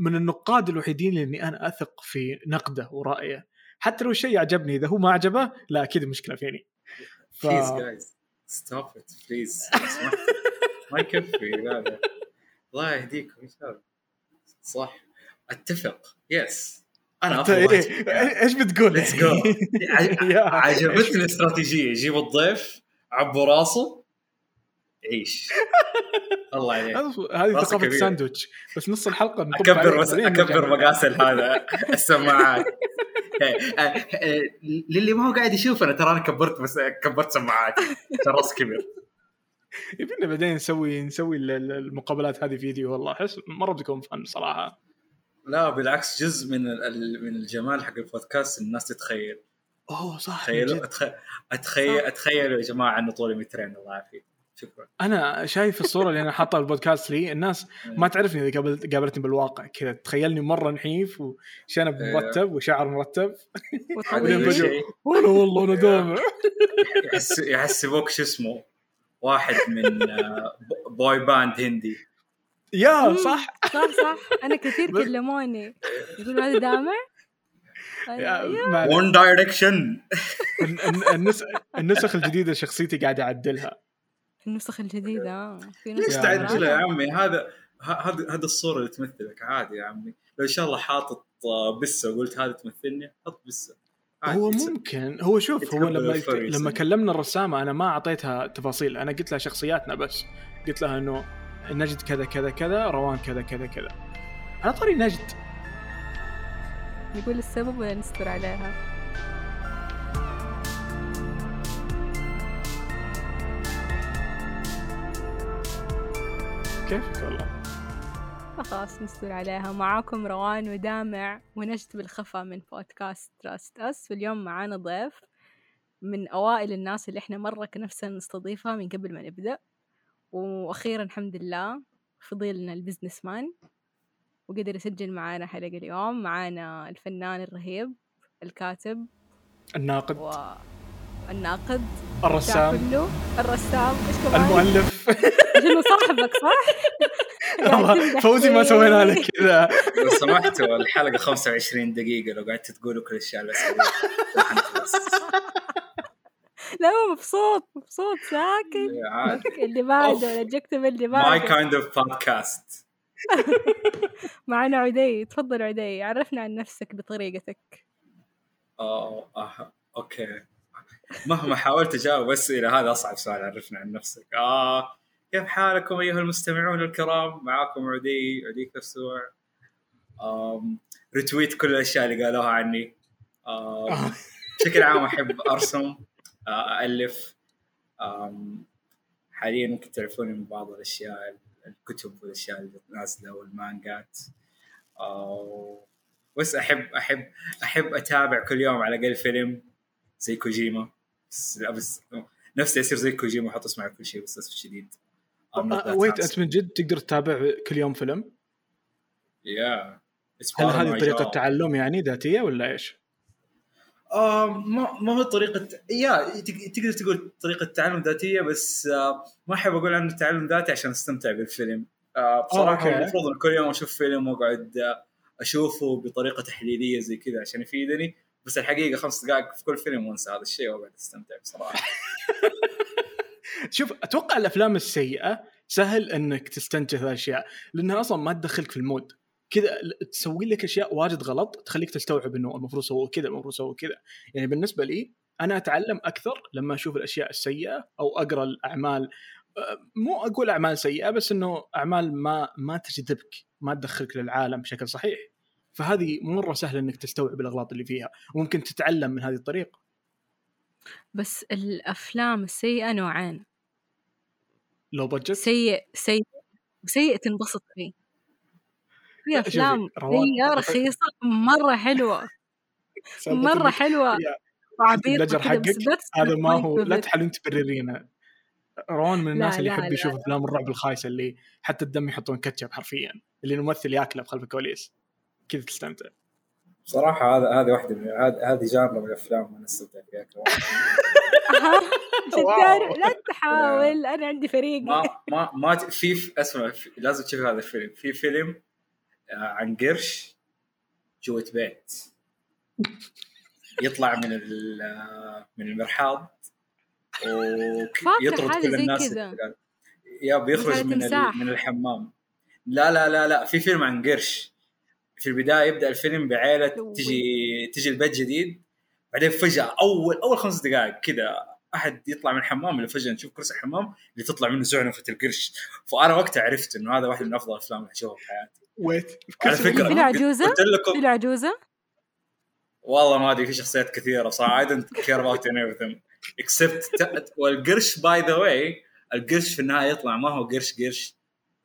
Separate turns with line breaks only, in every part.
من النقاد الوحيدين اللي أنا أثق في نقده ورأيه. حتى لو الشيء عجبني إذا هو ما عجبه لا أكيد المشكلة فيني.
ف... please guys stop it please ما يكفي لا لا. الله يهديكم إن شاء الله. صح. أتفق. yes
أنا أفضل إيه؟ إيش بتقول؟
let's go عجبتني الاستراتيجية. جيب الضيف عبوا راسه. عيش. الله عليك
هذه ثقافة الساندويتش بس نص الحلقة
أكبر بس أكبر مقاسل هذا السماعات. للي ما هو قاعد يشوف أنا ترى أنا كبرت بس كبرت سماعات الراس كبر
يبينا بعدين نسوي نسوي المقابلات هذه فيديو والله. أحس مرة بتكون فن صراحة.
لا بالعكس جزء من من الجمال حق البودكاست الناس تتخيل.
أوه صح
تخيلوا؟ اتخيل أتخيلوا يا جماعة إنه طولي مترين الله يعافيك. شكرا.
أنا شايف الصورة اللي أنا حاطها البودكاست لي الناس ما تعرفني إذا قابلت قابلتني بالواقع. كذا تخيلني مرة نحيف وشنب إيه. مرتب وشعر مرتب.
والله
والله أنا دامع
يحسبوك شو اسمه؟ واحد من آه، boy band هندي.
يا صح.
صح صح. أنا كثير كلموني. يقولوا هذا دامع
ون دايركشن
النسخ الجديدة شخصيتي قاعد أعدلها.
النسخ الجديدة. آه
في نسخ ليش تعدلها يا عمي؟ هذا هذا هذا الصورة اللي تمثلك. عادي يا عمي. لو إن شاء الله حاطط بسة وقلت هذا تمثلني حط بسة.
هو ممكن. هو شوف هو لما لما كلمنا الرسامة أنا ما أعطيتها تفاصيل. أنا قلت لها شخصياتنا بس. قلت لها إنه نجد كذا كذا كذا روان كذا كذا كذا. على طريق نجد.
نقول السبب ولا نستر عليها.
كيفك؟ والله.
خلاص نستر عليها. معاكم روان ودامع ونجد بالخفا من بودكاست تراست أس واليوم معانا ضيف من أوائل الناس اللي إحنا مرة كنفسنا نستضيفها من قبل ما نبدأ. وأخيرا الحمد لله فضيلنا ال business man. وقدر يسجل معانا حلقة اليوم. معانا الفنان الرهيب الكاتب.
الناقد.
و... الناقد
الرسام.
كله الرسام. إيش كمان؟
المؤلف.
عشان صاحبك صح؟
فوزي ما سوينا لك كذا.
لو سمحتوا الحلقة 25 دقيقة. لو قعدت تقولوا كل الاشياء اللي
لا هو مبسوط مبسوط ساكت. اللي بعده ال adjective اللي بعده.
ماي كايند اوف بودكاست
معنا عدي تفضل عدي. عرفنا عن نفسك بطريقتك.
آه آه okay. مهما حاولت أجاوب أسئلة هذا أصعب سؤال عرفنا عن نفسك. آه كيف حالكم أيها المستمعون الكرام؟ معاكم عدي عدي كسوع retweet كل الأشياء اللي قالوها عني. بشكل عام أحب أرسم آه، الف حاليا ممكن تعرفوني من بعض الأشياء الكتب والأشياء اللي نازلة والمانجات. بس أحب أحب أحب أتابع كل يوم على الأقل فيلم. زي كوجيما. بس لا بس نفسي اصير زي كوجيما واحط اسمع كل شيء بس للاسف الشديد
ويت أنت من جد تقدر تتابع كل يوم فيلم؟
يا
هل هذه طريقة تعلم يعني ذاتية ولا إيش؟
آه ما ما هو طريقة يا تقدر تقول طريقة تعلم ذاتية بس آه ما أحب أقول عنه تعلم ذاتي عشان أستمتع بالفيلم. آه بصراحة أوكي. المفروض إن كل يوم أشوف فيلم وأقعد آه، أشوفه بطريقة تحليلية زي كذا عشان يفيدني. بس الحقيقة خمس دقائق في كل فيلم وانسى هذا الشيء واقعد استمتع بصراحة.
شوف أتوقع الأفلام السيئة سهل إنك تستنتج الأشياء لأنها أصلا ما تدخلك في المود. كذا تسوي لك أشياء واجد غلط تخليك تستوعب إنه المفروض سووا كذا المفروض سووا كذا. يعني بالنسبة لي أنا أتعلم أكثر لما أشوف الأشياء السيئة أو أقرأ الأعمال. مو أقول أعمال سيئة بس إنه أعمال ما ما تجذبك ما تدخلك للعالم بشكل صحيح. فهذه مرة سهل إنك تستوعب الأغلاط اللي فيها وممكن تتعلم من هذه الطريقة.
بس الأفلام السيئة نوعين.
لو بجت؟
سيء سيء سيء تنبسط فيه. في أفلام هي رخيصة مرة حلوة. مرة حلوة.
وعبيطه حقك؟ هذا ما هو لا تحاولين تبررينه. روان من الناس اللي يحب يشوف أفلام الرعب الخايسة اللي حتى الدم يحطون كاتشب حرفيا اللي الممثل ياكله بخلف الكواليس. كذا تستمتع؟
صراحة هذا هذه واحدة من هذه جانرا من الأفلام أنا استمتع فيها
كمان لا تحاول أنا عندي فريق.
ما ما ما في اسمع لازم تشوف هذا الفيلم. في فيلم عن قرش جوة بيت يطلع من من المرحاض
ويطرد كل الناس
يا بيخرج من من الحمام. لا لا لا لا في فيلم عن قرش. في البداية يبدأ الفيلم بعيلة تجي تجي البيت جديد بعدين فجأة أول أول خمس دقائق كذا أحد يطلع من الحمام اللي فجأة نشوف كرسي الحمام اللي تطلع منه زعنفه القرش. فأنا وقتها عرفت إنه هذا واحد من أفضل الافلام اللي اشوفها في حياتي.
wait
على فكرة في عجوزة؟ قلت لكم. في عجوزة؟
والله ما أدري في شخصيات كثيرة صراحة I don't care about any of them. Except والقرش by the way القرش في النهاية يطلع ما هو قرش قرش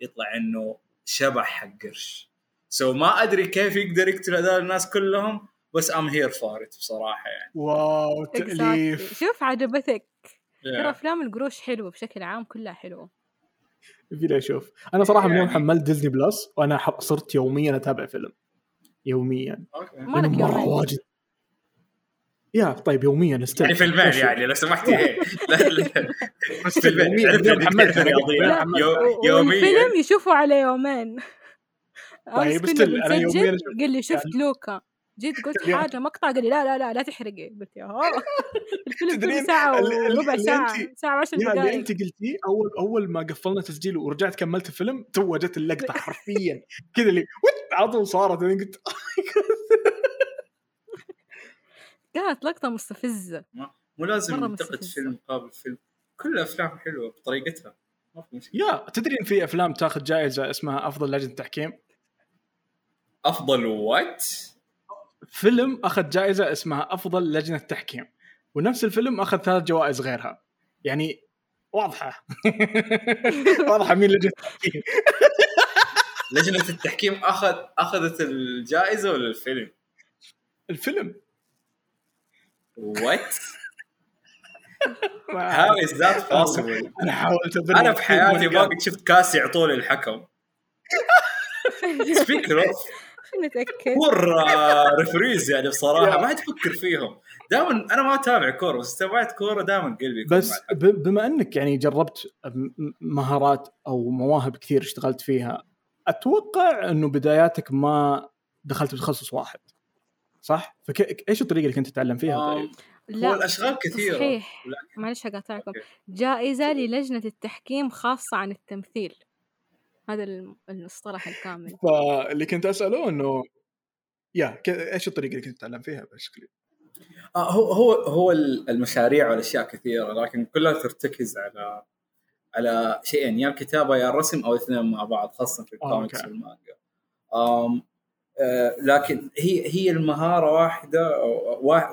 يطلع إنه شبح حق قرش so so ما أدري كيف يقدر يقتل هذول الناس كلهم بس I'm here for it بصراحة يعني.
wow تأليف.
شوف عجبتك. ترى أفلام القروش حلوة بشكل عام كلها حلوة.
في أشوف؟ أنا صراحة من يوم حملت ديزني بلس وأنا صرت يوميا أتابع فيلم. يوميا.
okay مرة
واجد. يا طيب يوميا
استنى. يعني فيلمين يعني لو سمحتي. لا بس فيلمين
يوميا. الفيلم. يشوفه على يومين.
طيب still أنا يوميا
قال لي شفت يعني لوكا. جيت قلت حاجة مقطع قال لي لا لا لا لا تحرقي. قلت يا الفيلم ساعة وربع ساعة ساعة 10 دقائق
اللي انت قلتيه أول أول ما قفلنا تسجيل ورجعت كملت الفيلم تو جت اللقطة حرفيا. كذا اللي على طول صارت. قلت
كانت لقطة مستفزة.
مو لازم ننتقد فيلم مقابل فيلم. كل الأفلام حلوة بطريقتها. ما في
مشكلة. يا تدري ان في أفلام تاخذ جائزة اسمها أفضل لجنة تحكيم؟
أفضل وات؟
فيلم أخذ جائزة اسمها أفضل لجنة تحكيم. ونفس الفيلم أخذ ثلاث جوائز غيرها. يعني واضحة. واضحة مين لجنة التحكيم
لجنة التحكيم اخذ أخذت الجائزة ولا الفيلم؟
الفيلم.
وات هاو از ذات بوسيبل
أنا حاولت
أنا في حياتي ما قد شفت كاس سبيكر اوف
نتأكد.
كور ريفريز يعني بصراحة. ما تفكر فيهم. دائما أنا ما أتابع كورة بس تابعت كورة دائما قلبي
بس بما إنك يعني جربت مهارات أو مواهب كثير اشتغلت فيها أتوقع إنه بداياتك ما دخلت بتخصص واحد. صح؟ فايش الطريقة اللي كنت تتعلم فيها؟ طيب؟
لا
هو الأشغال كثيرة.
صحيح. معلش أقاطعكم. جائزة للجنة التحكيم خاصة عن التمثيل. هذا المصطلح الكامل.
فاللي كنت أسأله إنه يا إيش الطريقة اللي كنت تتعلم فيها بشكل
آه هو هو هو المشاريع والأشياء كثيرة لكن كلها ترتكز على على شيئين يا الكتابة يا الرسم أو الاثنين مع بعض خاصة في الكوميكس آه، والمانجا. آه، لكن هي هي المهارة واحدة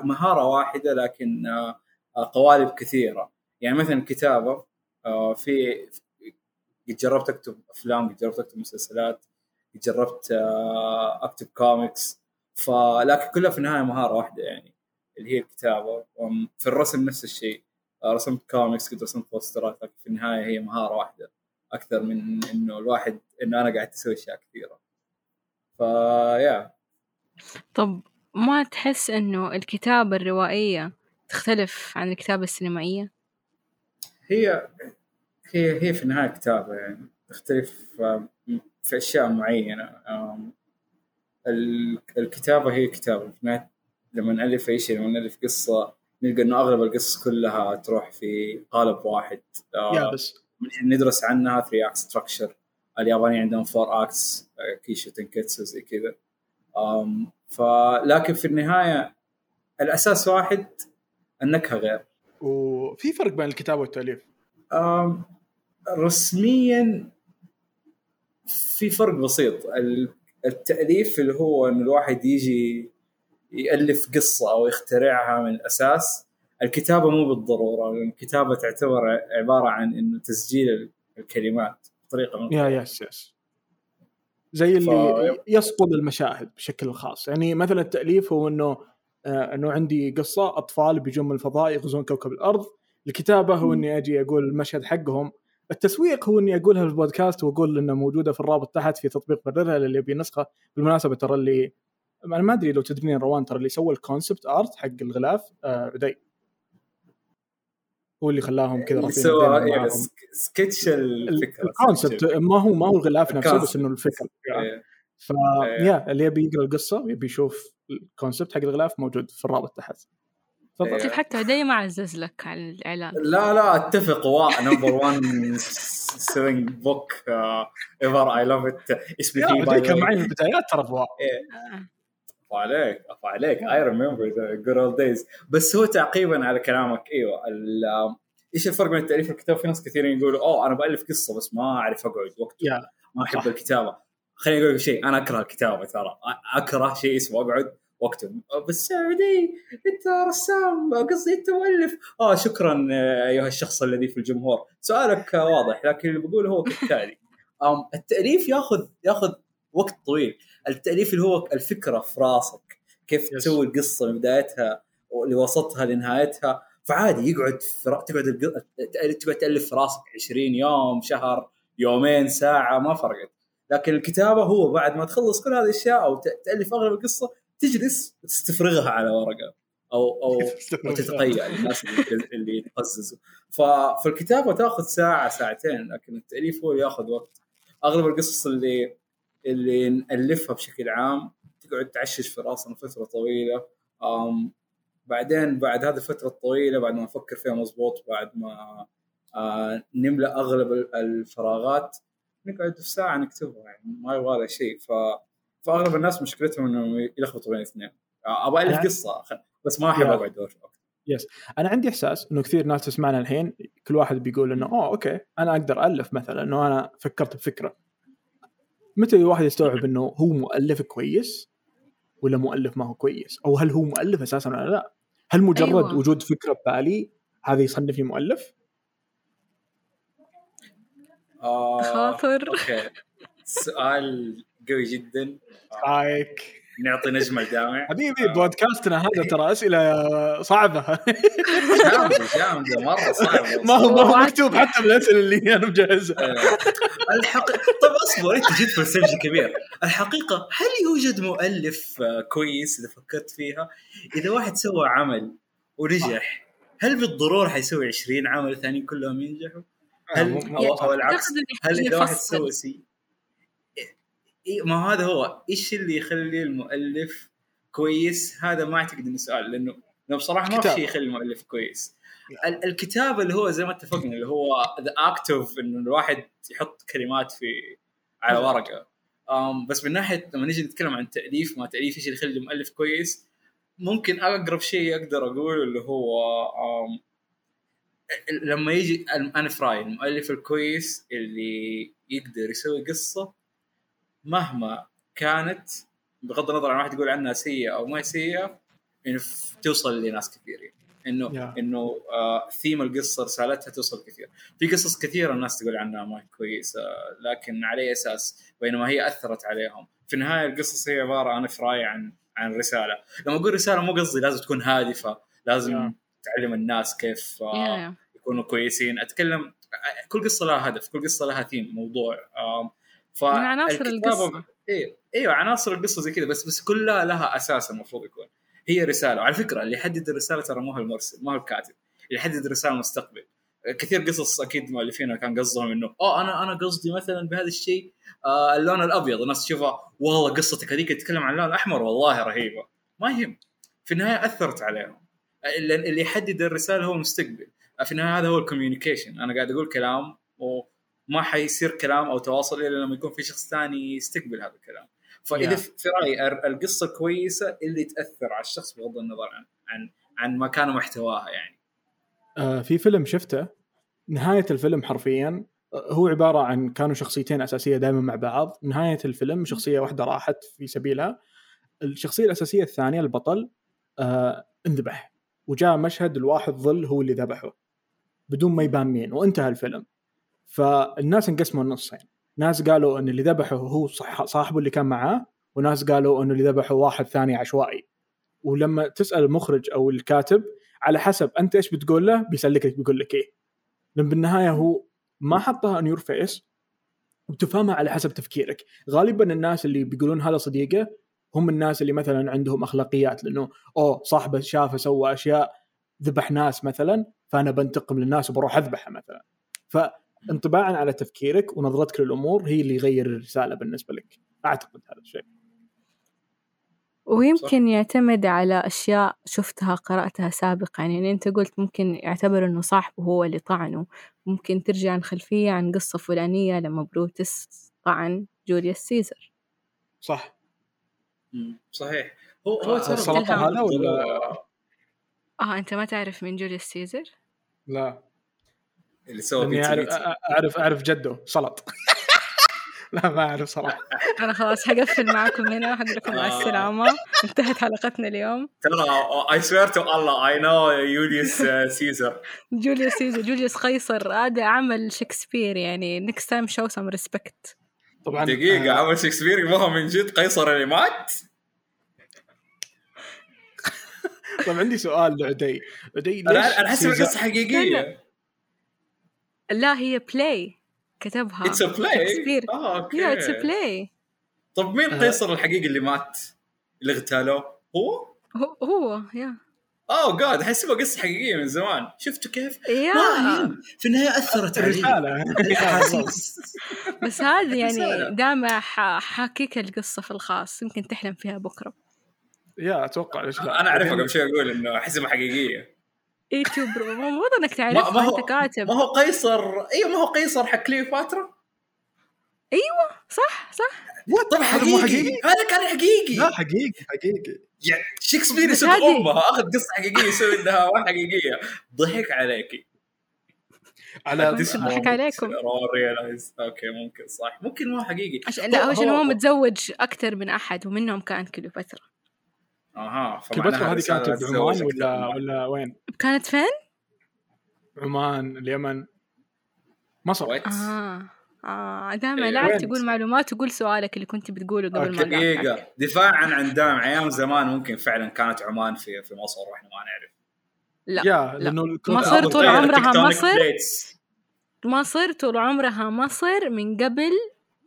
مهارة واحدة لكن آه، قوالب كثيرة. يعني مثلا الكتابه آه، في قد جربت اكتب افلام قد جربت اكتب مسلسلات قد جربت اكتب كوميكس فلكن كلها في النهاية مهارة واحدة يعني اللي هي الكتابة. في الرسم نفس الشيء. رسمت كوميكس قد رسمت posterات لكن في النهاية هي مهارة واحدة. أكثر من إنه الواحد إنه أنا قاعد أسوي أشياء كثيرة. فيا
طب ما تحس إنه الكتابة الروائية تختلف عن الكتابة السينمائية؟
هي هي هي في النهاية كتابة يعني. تختلف في أشياء معينة. الكتابة هي كتابة. في لما نألف أي شيء لما نألف قصة نلقى إنه أغلب القصص كلها تروح في قالب واحد.
yeah بس
ندرس عنها 3 act structure اليابانيين عندهم four acts kishotenketsu زي كذا. فلكن في النهاية الأساس واحد النكهة غير.
وفي فرق بين الكتابة والتأليف؟
رسميا في فرق بسيط. التأليف اللي هو إن الواحد يجي يألف قصة أو يخترعها من الأساس الكتابة مو بالضرورة الكتابة تعتبر عبارة عن إنه تسجيل الكلمات بطريقة
من يا يس يس. زي اللي ف... يسقط المشاهد بشكل خاص. يعني مثلا التأليف هو إنه آه إنه عندي قصة أطفال بيجون من الفضاء يغزون كوكب الأرض الكتابة هو إني أجي أقول المشهد حقهم. التسويق هو إني أقولها في البودكاست وأقول إنها موجودة في الرابط تحت في تطبيق بررها للي يبي نسخه بالمناسبة ترى اللي أنا ما أدري لو تدرين روان ترى اللي سوى ال concept art حق الغلاف آه بدي هو اللي خلاهم كذا
سوى يعني سكتش الفكرة
الكونسبت ما هو ما هو الغلاف نفسه بس إنه الفكرة.
إيه.
ف yeah اللي يبي يقرأ القصة ويبي يشوف ال concept حق الغلاف موجود في الرابط تحت.
تفضل كيف حتى هدي ما عزز لك على الإعلان.
لا لا أتفق. وا نمبر 1 سيلينج بوك ايفر اي لاف ات اسمي
فيه كان معي من البدايات ترى فوا
عليك افا عليك. اي ريمبر ذا جود اولد دايز بس هو تعقيبا على كلامك إيوه إيش الفرق بين التأليف والكتابة؟ في ناس كثيرين يقولوا أوه أنا بألف قصة بس ما أعرف أقعد وقت. yeah. ما أحب الكتابة. خليني أقول لك شيء أنا أكره الكتابة ترى. أكره شيء اسمه أقعد. واكتب بس سعودي أنت رسام قصدي أنت مؤلف. آه شكرا أيها الشخص الذي في الجمهور. سؤالك واضح لكن اللي بقوله هو كالتالي. التأليف ياخذ ياخذ وقت طويل. التأليف اللي هو الفكرة في راسك كيف. تسوي القصة من بدايتها لوسطها لنهايتها. فعادي يقعد تقعد تقعد تألف في راسك 20 يوم شهر يومين ساعة ما فرقت. لكن الكتابة هو بعد ما تخلص كل هذه الأشياء أو تألف أغلب القصة تجلس وتستفرغها على ورقة. أو أو, أو تتقيأ الناس اللي يتقززوا. فالكتابه تأخذ ساعة ساعتين لكن التأليف هو اللي يأخذ وقت. أغلب القصص اللي اللي نألفها بشكل عام تقعد تعشش في راسنا فترة طويلة. أم بعدين بعد هذه الفترة الطويلة بعد ما نفكر فيها مضبوط بعد ما آه نملأ أغلب الفراغات نقعد في ساعة نكتبها يعني ما يبغى لها شيء. ف فاغلب الناس مشكلتهم انهم يلخبطوا بين الاثنين أبغى ألف قصة. بس ما احب أقعد أدور.
yes أنا عندي إحساس إنه كثير ناس تسمعنا الحين كل واحد بيقول إنه أوه okay أنا أقدر أألف مثلا. إنه أنا فكرت بفكرة. متى الواحد يستوعب إنه هو مؤلف كويس ولا مؤلف ما هو كويس؟ أو هل هو مؤلف أساسا ولا لا؟ هل مجرد أيوة. وجود فكرة ببالي هذا يصنفني مؤلف؟
آه،
خاطر.
أوكي. سؤال قوي جدا.
رايك
نعطي نجمة لدامع
حبيبي بودكاستنا هذا ترى أسئلة صعبة.
جامدة جامدة مرة صعبة.
ما هو ما هو مكتوب حتى بالاسئله اللي أنا مجهزها.
إيه. الحقيقة طب أصبر أنت جيت فلسفي كبير. الحقيقة هل يوجد مؤلف كويس إذا فكرت فيها؟ إذا واحد سوى عمل ونجح هل بالضرورة حيسوي 20 عمل ثانيين كلهم ينجحوا؟ هل أو, العكس؟ هل إذا واحد سوى See ما هذا هو. إيش اللي يخلي المؤلف كويس؟ هذا ما أعتقد إنه سؤال لأنه لأنه بصراحة ما في شيء يخلي المؤلف كويس. الكتابه اللي هو زي ما اتفقنا اللي هو the act of إنه الواحد يحط كلمات في على ورقة. um, بس من ناحية لما نيجي نتكلم عن تأليف ما تأليف إيش اللي يخلي المؤلف كويس؟ ممكن أقرب شيء أقدر أقوله اللي هو um, لما يجي أنا في رأيي المؤلف الكويس اللي يقدر يسوي قصة مهما كانت بغض النظر عن واحد يقول عنها سيئة أو ما هي سيئة إنه توصل لناس كثير يعني. إنه yeah. إنه آه ثيم القصة رسالتها توصل كثير في قصص كثيرة الناس تقول عنها ما هي كويسة لكن على أي أساس بينما هي أثرت عليهم في النهاية القصص هي عبارة أنا في رايي عن عن رسالة لما أقول رسالة مو قصدي لازم تكون هادفة لازم yeah. تعلم الناس كيف آه yeah. يكونوا كويسين أتكلم كل قصة لها هدف كل قصة لها ثيم موضوع آه
ف من عناصر القصة.
أيوه أيوه عناصر القصة زي كذا بس بس كلها لها أساس المفروض يكون. هي رسالة. وعلى فكرة اللي يحدد الرسالة ترى مو هو المرسل ما هو الكاتب. اللي يحدد الرسالة المستقبل كثير قصص أكيد مؤلفينها كان قصدهم إنه آه أنا أنا قصدي مثلا بهذا الشيء آه اللون الأبيض. الناس تشوفها والله قصتك هذيك تتكلم عن اللون الأحمر والله رهيبة. ما يهم. في النهاية أثرت عليهم. اللي يحدد الرسالة هو المستقبل. في النهاية هذا هو الكوميونيكيشن. أنا قاعد أقول كلام وما حيصير كلام أو تواصل إلا لما يكون في شخص ثاني يستقبل هذا الكلام. فإذا yeah. في رأيي القصة كويسة اللي تأثر على الشخص بغض النظر عن عن عن ما كان محتواها يعني.
آه في فيلم شفته. نهاية الفيلم حرفيا آه، هو عبارة عن كانوا شخصيتين أساسية دائما مع بعض. نهاية الفيلم شخصية واحدة راحت في سبيلها. الشخصية الأساسية الثانية البطل آه انذبح. وجاء مشهد الواحد ظل هو اللي ذبحه بدون ما يبان مين. وانتهى الفيلم. فالناس انقسموا النصين. ناس قالوا إن اللي ذبحه هو صاحبه اللي كان معاه وناس قالوا انه اللي ذبحه واحد ثاني عشوائي. ولما تسأل المخرج أو الكاتب على حسب أنت إيش بتقول له بيسلك لك بيقول لك إيه. لأن بالنهاية هو ما حطها ان يور فيس وتفهمها على حسب تفكيرك. غالبا الناس اللي بيقولون هذا صديقه هم الناس اللي مثلا عندهم أخلاقيات لأنه أوه صاحبه شافه سوى أشياء ذبح ناس مثلا فأنا بنتقم للناس وبروح أذبحه مثلا. ف انطباعا على تفكيرك ونظرتك للأمور هي اللي يغير الرسالة بالنسبة لك. أعتقد هذا الشيء.
ويمكن يعتمد على أشياء شفتها قرأتها سابقا. يعني أنت قلت ممكن يعتبر إنه صاحبه هو اللي طعنه. ممكن ترجع عن خلفية عن قصة فلانية لما بروتس طعن جوليوس سيزر.
صح.
صحيح.
هو هو السلطة هذا ولا؟ آه أنت ما تعرف من جوليوس سيزر؟
لا.
اللي سوى
اعرف اعرف أعرف جده. سلط. لا ما أعرف صراحة.
أنا خلاص حقفل معكم هنا حقول لكم مع السلامة. انتهت حلقتنا اليوم.
ترى I swear to الله I know Julius Caesar
Julius Caesar جوليوس قيصر هذا عمل شكسبير يعني. next time show some respect
طبعا. دقيقة آه. عمل شكسبير ما هو من جد قيصر اللي مات؟
طيب عندي سؤال لعدي. عدي
أنا أنا أحس قصة حقيقية.
لا هي play كتبها.
it's a play
آه okay. yeah it's a play
طب مين آه. قيصر الحقيقي اللي مات؟ اللي اغتالوه هو؟
هو هو yeah
oh God احسبها قصة حقيقية من زمان. شفتوا كيف؟
yeah
في النهاية أثرت علي
بس هذه يعني دامع حاكيك القصة في الخاص. يمكن تحلم فيها بكرة.
يا أتوقع. ليش لا.
أنا أعرفها قبل شوي أقول إنه احسبها
حقيقية. برو المفروض إنك تعرفها
ما هو أنت كاتب. ما هو قيصر أيوه ما هو قيصر حق كليوباترا؟
أيوه صح صح.
طب حقيقي. حقيقي. هذا كان حقيقي.
لا حقيقي حقيقي.
يعني شكسبير يسوي امها أخذ قصة حقيقية يسوي إنها ما حقيقية. ضحك عليكي.
على ضحك عليكم.
أوكي ممكن صح. ممكن ما حقيقي.
عشان لا هو هو متزوج أكثر من أحد ومنهم كان كليوباترا.
أها
كليوباترا هذه كانت بعمان ولا ولا وين؟
كانت فين؟
عمان اليمن. مصر.
آه آه دائما لا تقول معلومات وقول سؤالك اللي كنت بتقوله قبل ما
دقيقة. دفاعا عن دام أيام زمان ممكن فعلا كانت عمان في في مصر وإحنا ما نعرف.
لا يا لأنه مصر طول عمرها مصر. مصر طول عمرها مصر من قبل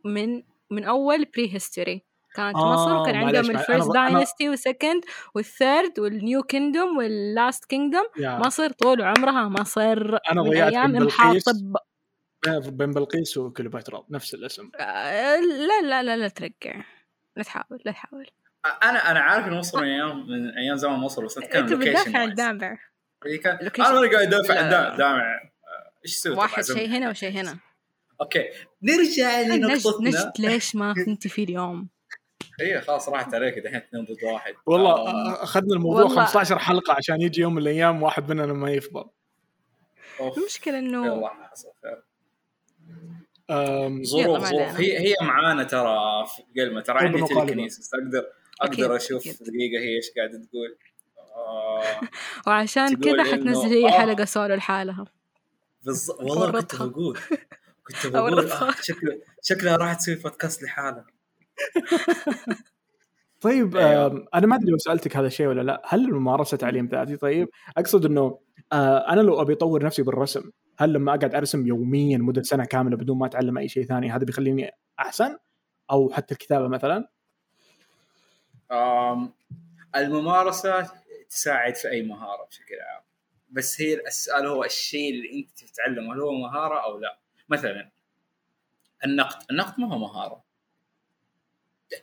من من أول pre-history كانت آه مصر وكان عندهم الفيرست داينستي والسكند والثيرد والنيو كيندوم واللاست كيندوم مصر طول عمرها مصر
أنا من أيام امحوتب بين بلقيس. وكليوباترا نفس الاسم.
آه لا لا لا لا ترجع. لا تحاول لا تحاول.
أنا أنا عارف إن مصر من أيام من أيام زمان مصر بس أتكلم
أنت بتدافع عن دامع
أنا ماني قاعد ادافع عن دامع إيش سويت
واحد شيء هنا وشيء هنا.
okay نرجع لنقطتنا.
نجد ليش ما كنت في اليوم؟
اي خلاص راحت عليك دحين اثنين ضد واحد.
والله آه. أخذنا الموضوع والله. 15 حلقة عشان يجي يوم من الأيام واحد مننا ما يفضل.
المشكلة إنه
يلا حصل خير ظروف ظروف. هي هي معانا ترى في قلمه. ترى عندي telekinesis أقدر أقدر أشوف دقيقة هي إيش قاعدة تقول.
آه وعشان كذا حتنزل هي آه. حلقة سولو لحالها.
بالضبط والله كنت بقول كنت بقول آه شكله شكلها راح تسوي بودكاست لحالها.
طيب أيوه. أنا ما أدري لو سألتك هذا الشيء ولا لا. هل الممارسة تعليم ذاتي؟ طيب أقصد إنه آه أنا لو أبي أطور نفسي بالرسم هل لما أقعد أرسم يوميا مدة سنة كاملة بدون ما أتعلم أي شيء ثاني هذا بيخليني أحسن؟ أو حتى الكتابة مثلا؟
الممارسة تساعد في أي مهارة بشكل عام. بس هي السؤال هو الشيء اللي أنت تتعلمه هل هو مهارة أو لا؟ مثلا النقد. النقد ما هو مهارة.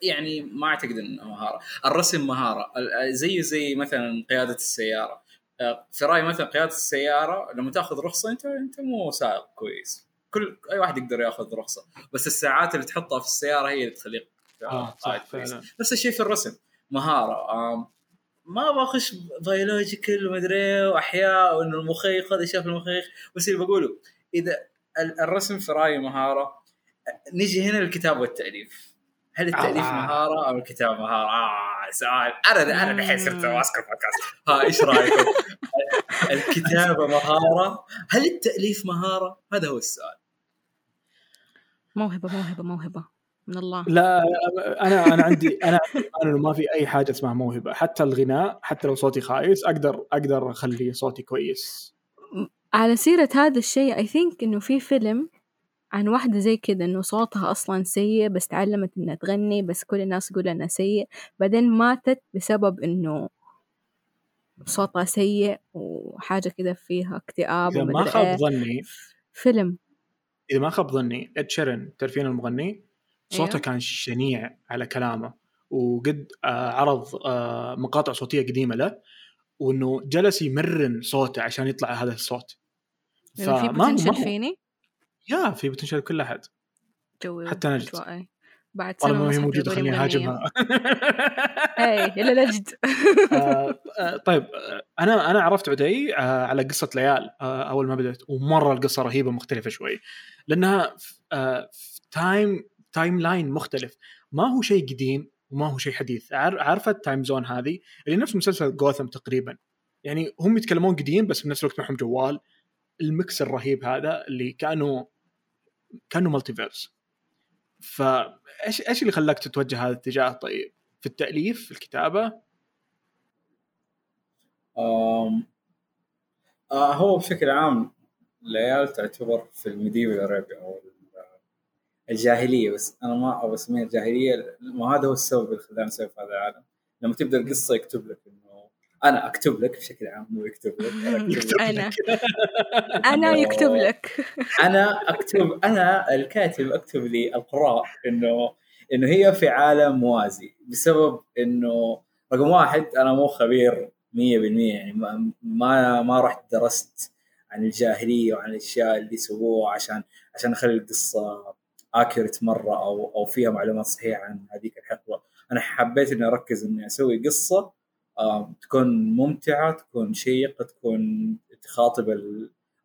يعني ما أعتقد إنه مهارة. الرسم مهارة. زيه زي مثلا قيادة السيارة. آه، في رايي مثلا قيادة السيارة لما تأخذ رخصة أنت أنت مو سائق كويس. كل أي واحد يقدر يأخذ رخصة. بس الساعات اللي تحطها في السيارة هي اللي تخليك
آه صح فعلا.
نفس الشيء في الرسم مهارة. ما بخش بيولوجيكال ومدري واحياء وانه المخيخ هذا شاف المخيخ. بس اللي بقوله إذا الرسم في رايي مهارة نيجي هنا للكتاب والتأليف. هل التأليف آه. مهارة أو الكتابة مهارة؟ آه سؤال أنا أنا الحين صرت ماسك البودكاست ها إيش رأيكم؟ الكتابة مهارة؟ هل التأليف مهارة؟ هذا هو السؤال
موهبة موهبة موهبة من الله
لا أنا أنا عندي أنا أنا ما في أي حاجة اسمها موهبة حتى الغناء حتى لو صوتي خايس أقدر أقدر أخلي صوتي كويس
على سيرة هذا الشيء اي ثينك إنه في فيلم عن واحدة زي كذا إنه صوتها أصلا سيء بس تعلمت إنها تغني بس كل الناس تقول إنها سيء بعدين ماتت بسبب إنه صوتها سيء وحاجة كذا فيها اكتئاب
إذا ما خاب إيه. ظني
فيلم
إذا ما خاب ظني Ed Sheeran تعرفين المغني صوته أيوه. كان شنيع على كلامه وقد آه عرض آه مقاطع صوتية قديمة له وإنه جلس يمرن صوته عشان يطلع هذا الصوت
يعني في فيني؟
yeah في potential كل أحد.
جوي
حتى نجد.
بعد سنة
ما هي موجودة خليني أهاجمها.
اي إلا نجد.
آه، آه، طيب آه، أنا أنا عرفت عدي على قصة ليال أول ما بدأت. ومرة القصة رهيبة مختلفة شوي. لأنها في time timeline مختلف. ما هو شيء قديم وما هو شيء حديث. عارفة ال time zone هذه؟ اللي نفس مسلسل جوثم تقريبا. يعني هم يتكلمون قديم بس بنفس الوقت معهم جوال. ال mix الرهيب هذا اللي كانوا كانوا multiverse فايش إيش اللي خلاك تتوجه هذا الاتجاه طيب؟ في التأليف في الكتابة؟
أم... آه هو بشكل عام ليال تعتبر في الميديفال أرابيا أو الجاهلية بس أنا ما أبغى أسميها الجاهليه ما هذا هو السبب اللي خلاني أسوي في هذا العالم لما تبدأ القصة يكتب لك إنه أنا أكتب لك بشكل عام مو يكتب لك
أنا أنا. يكتب لك.
أنا أكتب أنا الكاتب أكتب لي القراء إنه إنه هي في عالم موازي بسبب إنه رقم واحد أنا مو خبير 100% يعني ما ما, ما رحت درست عن الجاهلية وعن الأشياء اللي سووها عشان عشان أخلي القصة اكيوريت مرة أو أو فيها معلومات صحيحة عن هذيك الحقبة. أنا حبيت إني أركز إني أسوي قصة تكون ممتعة تكون شيقة تكون تخاطب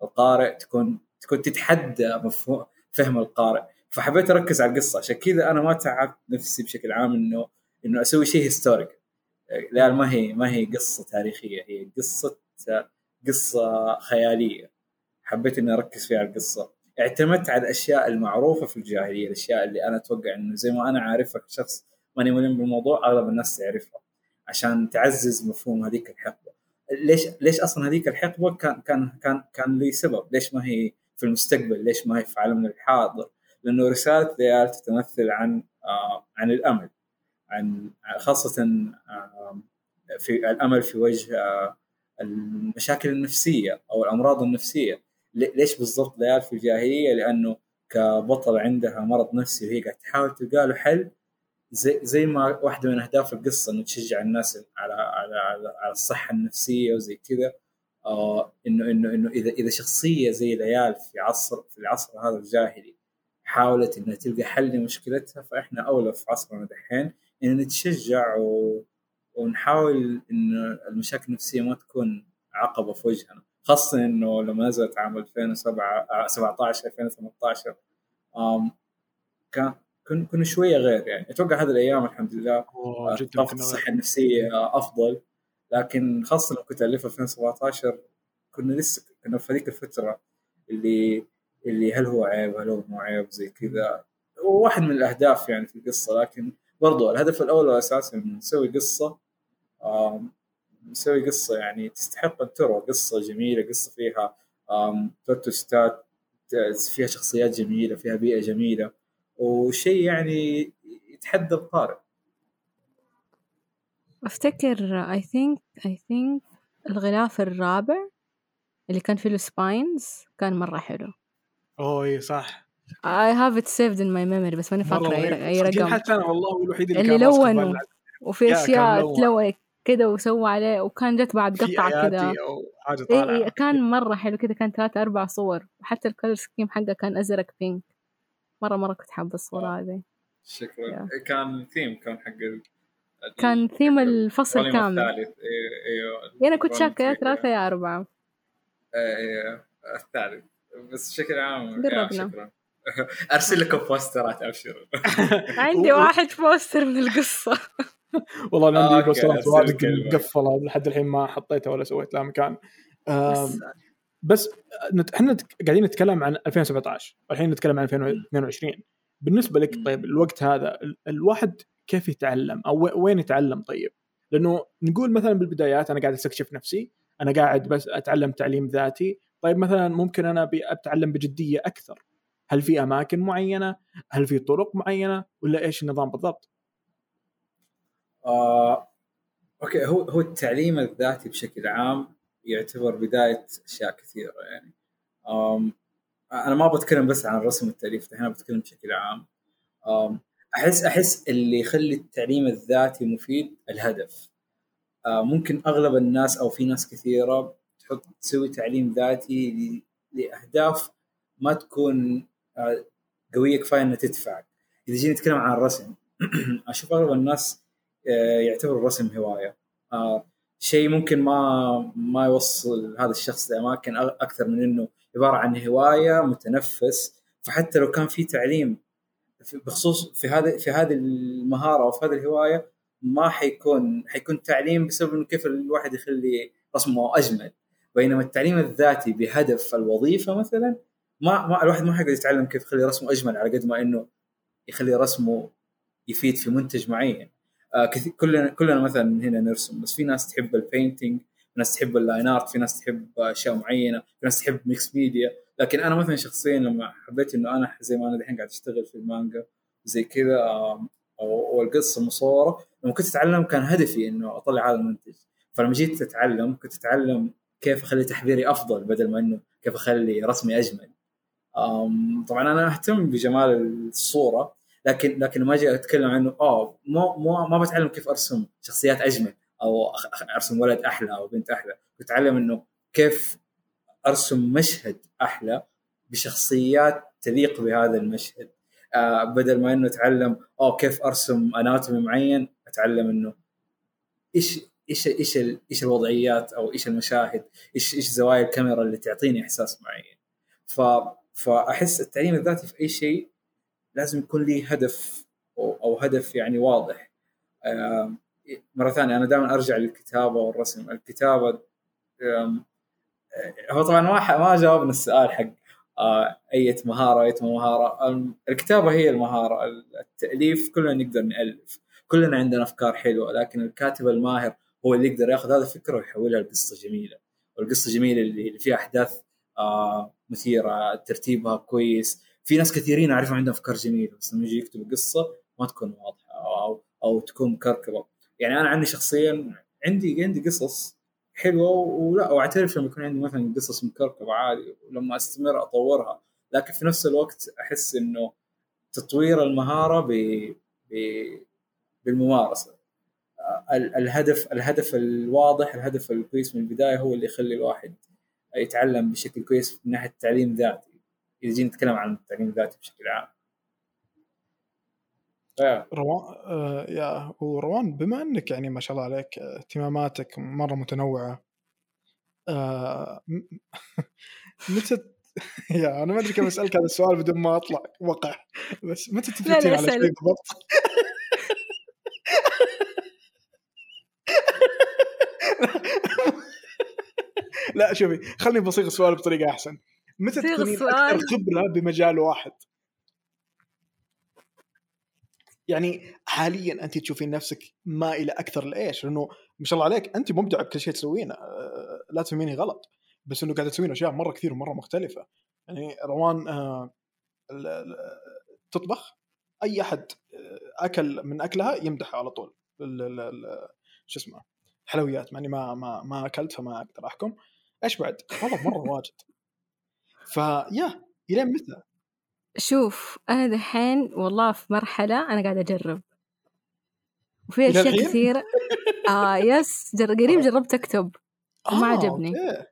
القارئ تكون تكون تتحدى مفهوم فهم القارئ. فحبيت أركز على القصة. عشان كذا أنا ما تعبت نفسي بشكل عام انه إنه أسوي شيء هيستوريك لا ما هي ما هي قصة تاريخية هي قصة قصة خيالية. حبيت إني أركز فيها على القصة. اعتمدت على الأشياء المعروفة في الجاهلية الأشياء اللي أنا أتوقع إنه زي ما أنا عارفها كشخص ماني ملم بالموضوع أغلب الناس تعرفها. عشان تعزز مفهوم هذيك الحقبة. ليش ليش أصلا هذيك الحقبة كان كان كان كان لي سبب؟ ليش ما هي في المستقبل؟ ليش ما هي في عالمنا الحاضر؟ لأنه رسالة ديال تتمثل عن آه عن الأمل عن خاصة آه في الأمل في وجه آه المشاكل النفسية أو الأمراض النفسية. ليش بالضبط ليال في الجاهلية؟ لأنه كبطل عندها مرض نفسي وهي قاعدة تحاول تلقى له حل زي زي ما واحدة من أهداف القصة إنه تشجع الناس على على على, على الصحة النفسية وزي كذا. آه انه انه إنه اذا إذا شخصية زي ليال في عصر في العصر هذا الجاهلي حاولت إنها تلقى حل لمشكلتها فإحنا أولى في عصرنا دحين إن نتشجع و... ونحاول انه المشاكل النفسية ما تكون عقبة في وجهنا. خاصة إنه لما نزلت عام 2007 17 2018 كان كنا شوية غير يعني. أتوقع هذه الأيام الحمد لله طاقه الصحه النفسية أفضل. لكن خاصة لما كنت ألفها 2017 كنا لسه كنا في هذيك الفترة اللي اللي هل هو عيب هل هو مو عيب زي كذا. واحد من الأهداف يعني في القصة. لكن برضو الهدف الأول والأساسي إنه نسوي قصة. نسوي قصة يعني تستحق أن تروى. قصة جميلة قصة فيها توتوستات فيها شخصيات جميلة فيها بيئة جميلة. وشيء يعني يتحدى القارئ.
أفتكر I think I think الغلاف الرابع اللي كان فيه ال spines كان مرة حلو.
oh اي صح.
I have it saved in my memory بس ماني فاكرة أي رقم.
حتى أنا والله الوحيد اللي,
اللي لونوا وفي أشياء تلون كده وسوى عليه وكان جت بعد قطعة كده. إيه كان مرة حلو كده كان ثلاثة أربع صور. وحتى ال color scheme حقه كان أزرق pink مرة مرة كنت حابة الصورة هذه.
شكرا. yeah. كان ثيم كان حق
كان ثيم الفصل كامل.
الثالث. أيوه
أيوه أنا كنت شاكة يا ثلاثة يا أربعة.
أيوه الثالث. بس بشكل عام
قربنا
شكرا. أرسل لكم بوسترات ابشر
عندي واحد poster من القصة.
والله أنا عندي بوسترات واجد مقفلة لحد الحين ما حطيتها ولا سويت لها مكان. بس, إحنا قاعدين نتكلم عن 2017 والحين نتكلم عن 2022 بالنسبة لك طيب الوقت هذا الواحد كيف يتعلم أو وين يتعلم طيب؟ لأنه نقول مثلا بالبدايات أنا قاعد أستكشف نفسي أنا قاعد بس أتعلم تعليم ذاتي طيب مثلا ممكن أنا أتعلم بجدية أكثر. هل في أماكن معينة؟ هل في طرق معينة؟ ولا إيش النظام بالضبط؟
آه، أوكي هو هو التعليم الذاتي بشكل عام يعتبر بداية أشياء كثيرة يعني. أنا ما بتكلم بس عن الرسم والتأليف هنا بتكلم بشكل عام. أحس أحس اللي يخلي التعليم الذاتي مفيد الهدف. آه ممكن أغلب الناس أو في ناس كثيرة تحط تسوي تعليم ذاتي لأهداف ما تكون آه قوية كفاية إنها تدفع. إذا جينا نتكلم عن الرسم أشوف أغلب الناس آه يعتبروا الرسم هواية. شيء ممكن ما ما يوصل هذا الشخص لأماكن أكثر من إنه عبارة عن هواية متنفس. فحتى لو كان في تعليم بخصوص في هذا في هذه المهارة أو في هذه الهواية ما حيكون حيكون تعليم بسبب إنه كيف الواحد يخلي رسمه أجمل. بينما التعليم الذاتي بهدف الوظيفة مثلا ما, ما الواحد ما حيقدر يتعلم كيف يخلي رسمه أجمل على قد ما إنه يخلي رسمه يفيد في منتج معين. كلنا كلنا مثلا هنا نرسم بس في ناس تحب ال painting في ناس تحب ال line art في ناس تحب أشياء معينة في ناس تحب mix media لكن أنا مثلا شخصيا لما حبيت إنه أنا زي ما أنا الحين قاعد أشتغل في المانجا زي كذا أو القصة مصوره لما كنت أتعلم كان هدفي إنه أطلع هذا المنتج. فلما جيت اتعلم كنت أتعلم كيف أخلي تحضيري أفضل بدل ما إنه كيف أخلي رسمي أجمل. طبعا أنا أهتم بجمال الصورة لكن لكن ما أجي أتكلم عنه. آه مو مو ما بتعلم كيف أرسم شخصيات أجمل أو أرسم ولد أحلى أو بنت أحلى. بتعلم إنه كيف أرسم مشهد أحلى بشخصيات تليق بهذا المشهد. آه بدل ما إنه أتعلم أو كيف أرسم اناتومي معين أتعلم إنه إيش إيش إيش إيش الوضعيات أو إيش المشاهد إيش إيش زوايا الكاميرا اللي تعطيني إحساس معين. ف فأحس التعليم الذاتي في أي شيء لازم يكون لي هدف أو, هدف يعني واضح. مرة ثانية أنا دائما أرجع للكتابة والرسم. الكتابة هو طبعا ما ما جاوبنا السؤال حق اية مهارة اية مهارة. الكتابة هي المهارة. التأليف كلنا نقدر نألف. كلنا عندنا أفكار حلوة لكن الكاتب الماهر هو اللي يقدر ياخذ هذه الفكرة ويحولها لقصة جميلة. والقصة جميلة اللي فيها أحداث آه مثيرة ترتيبها كويس في ناس كثيرين أعرفهم عندهم أفكار جميلة بس لما يجي يكتب قصة ما تكون واضحة أو أو تكون مكركبة. يعني أنا عندي شخصيا عندي عندي قصص حلوة ولا وأعترف لما يكون عندي مثلا قصص مكركبة عادي ولما أستمر أطورها. لكن في نفس الوقت أحس إنه تطوير المهارة ب... ب... بالممارسة. الهدف الهدف الواضح الهدف الكويس من البداية هو اللي يخلي الواحد يتعلم بشكل كويس من ناحية التعليم ذاتي اذا جينا نتكلم عن التعليم الذاتي بشكل عام.
روان آه يا وروان بما إنك يعني ما شاء الله عليك اهتماماتك مرة متنوعة آه متى يا أنا ما أدري كيف أسألك هذا السؤال بدون ما أطلع وقع بس متى تثبتين على شيء بالضبط؟ لا شوفي خليني بصيغ السؤال بطريقة أحسن. متى تكونين أكثر خبرة بمجال واحد؟ يعني حاليا أنت تشوفين نفسك مائله أكثر لإيش؟ لأنه ما شاء الله عليك أنت مبدعه بكل شيء تسوينه أه لا تفهميني غلط بس إنه قاعدة تسوين أشياء مرة كثير ومرة مختلفة يعني روان أه تطبخ أي أحد أكل من أكلها يمدح على طول شو اسمه حلويات ماني ما ما ما اكلت فما أقدر أحكم إيش بعد؟ والله مرة واجد فيا الين متى؟
شوف أنا دحين والله في مرحلة أنا قاعدة أجرب. وفي أشياء كثيرة. آه يس جر... قريب جربت أكتب وما آه عجبني.
أوكي.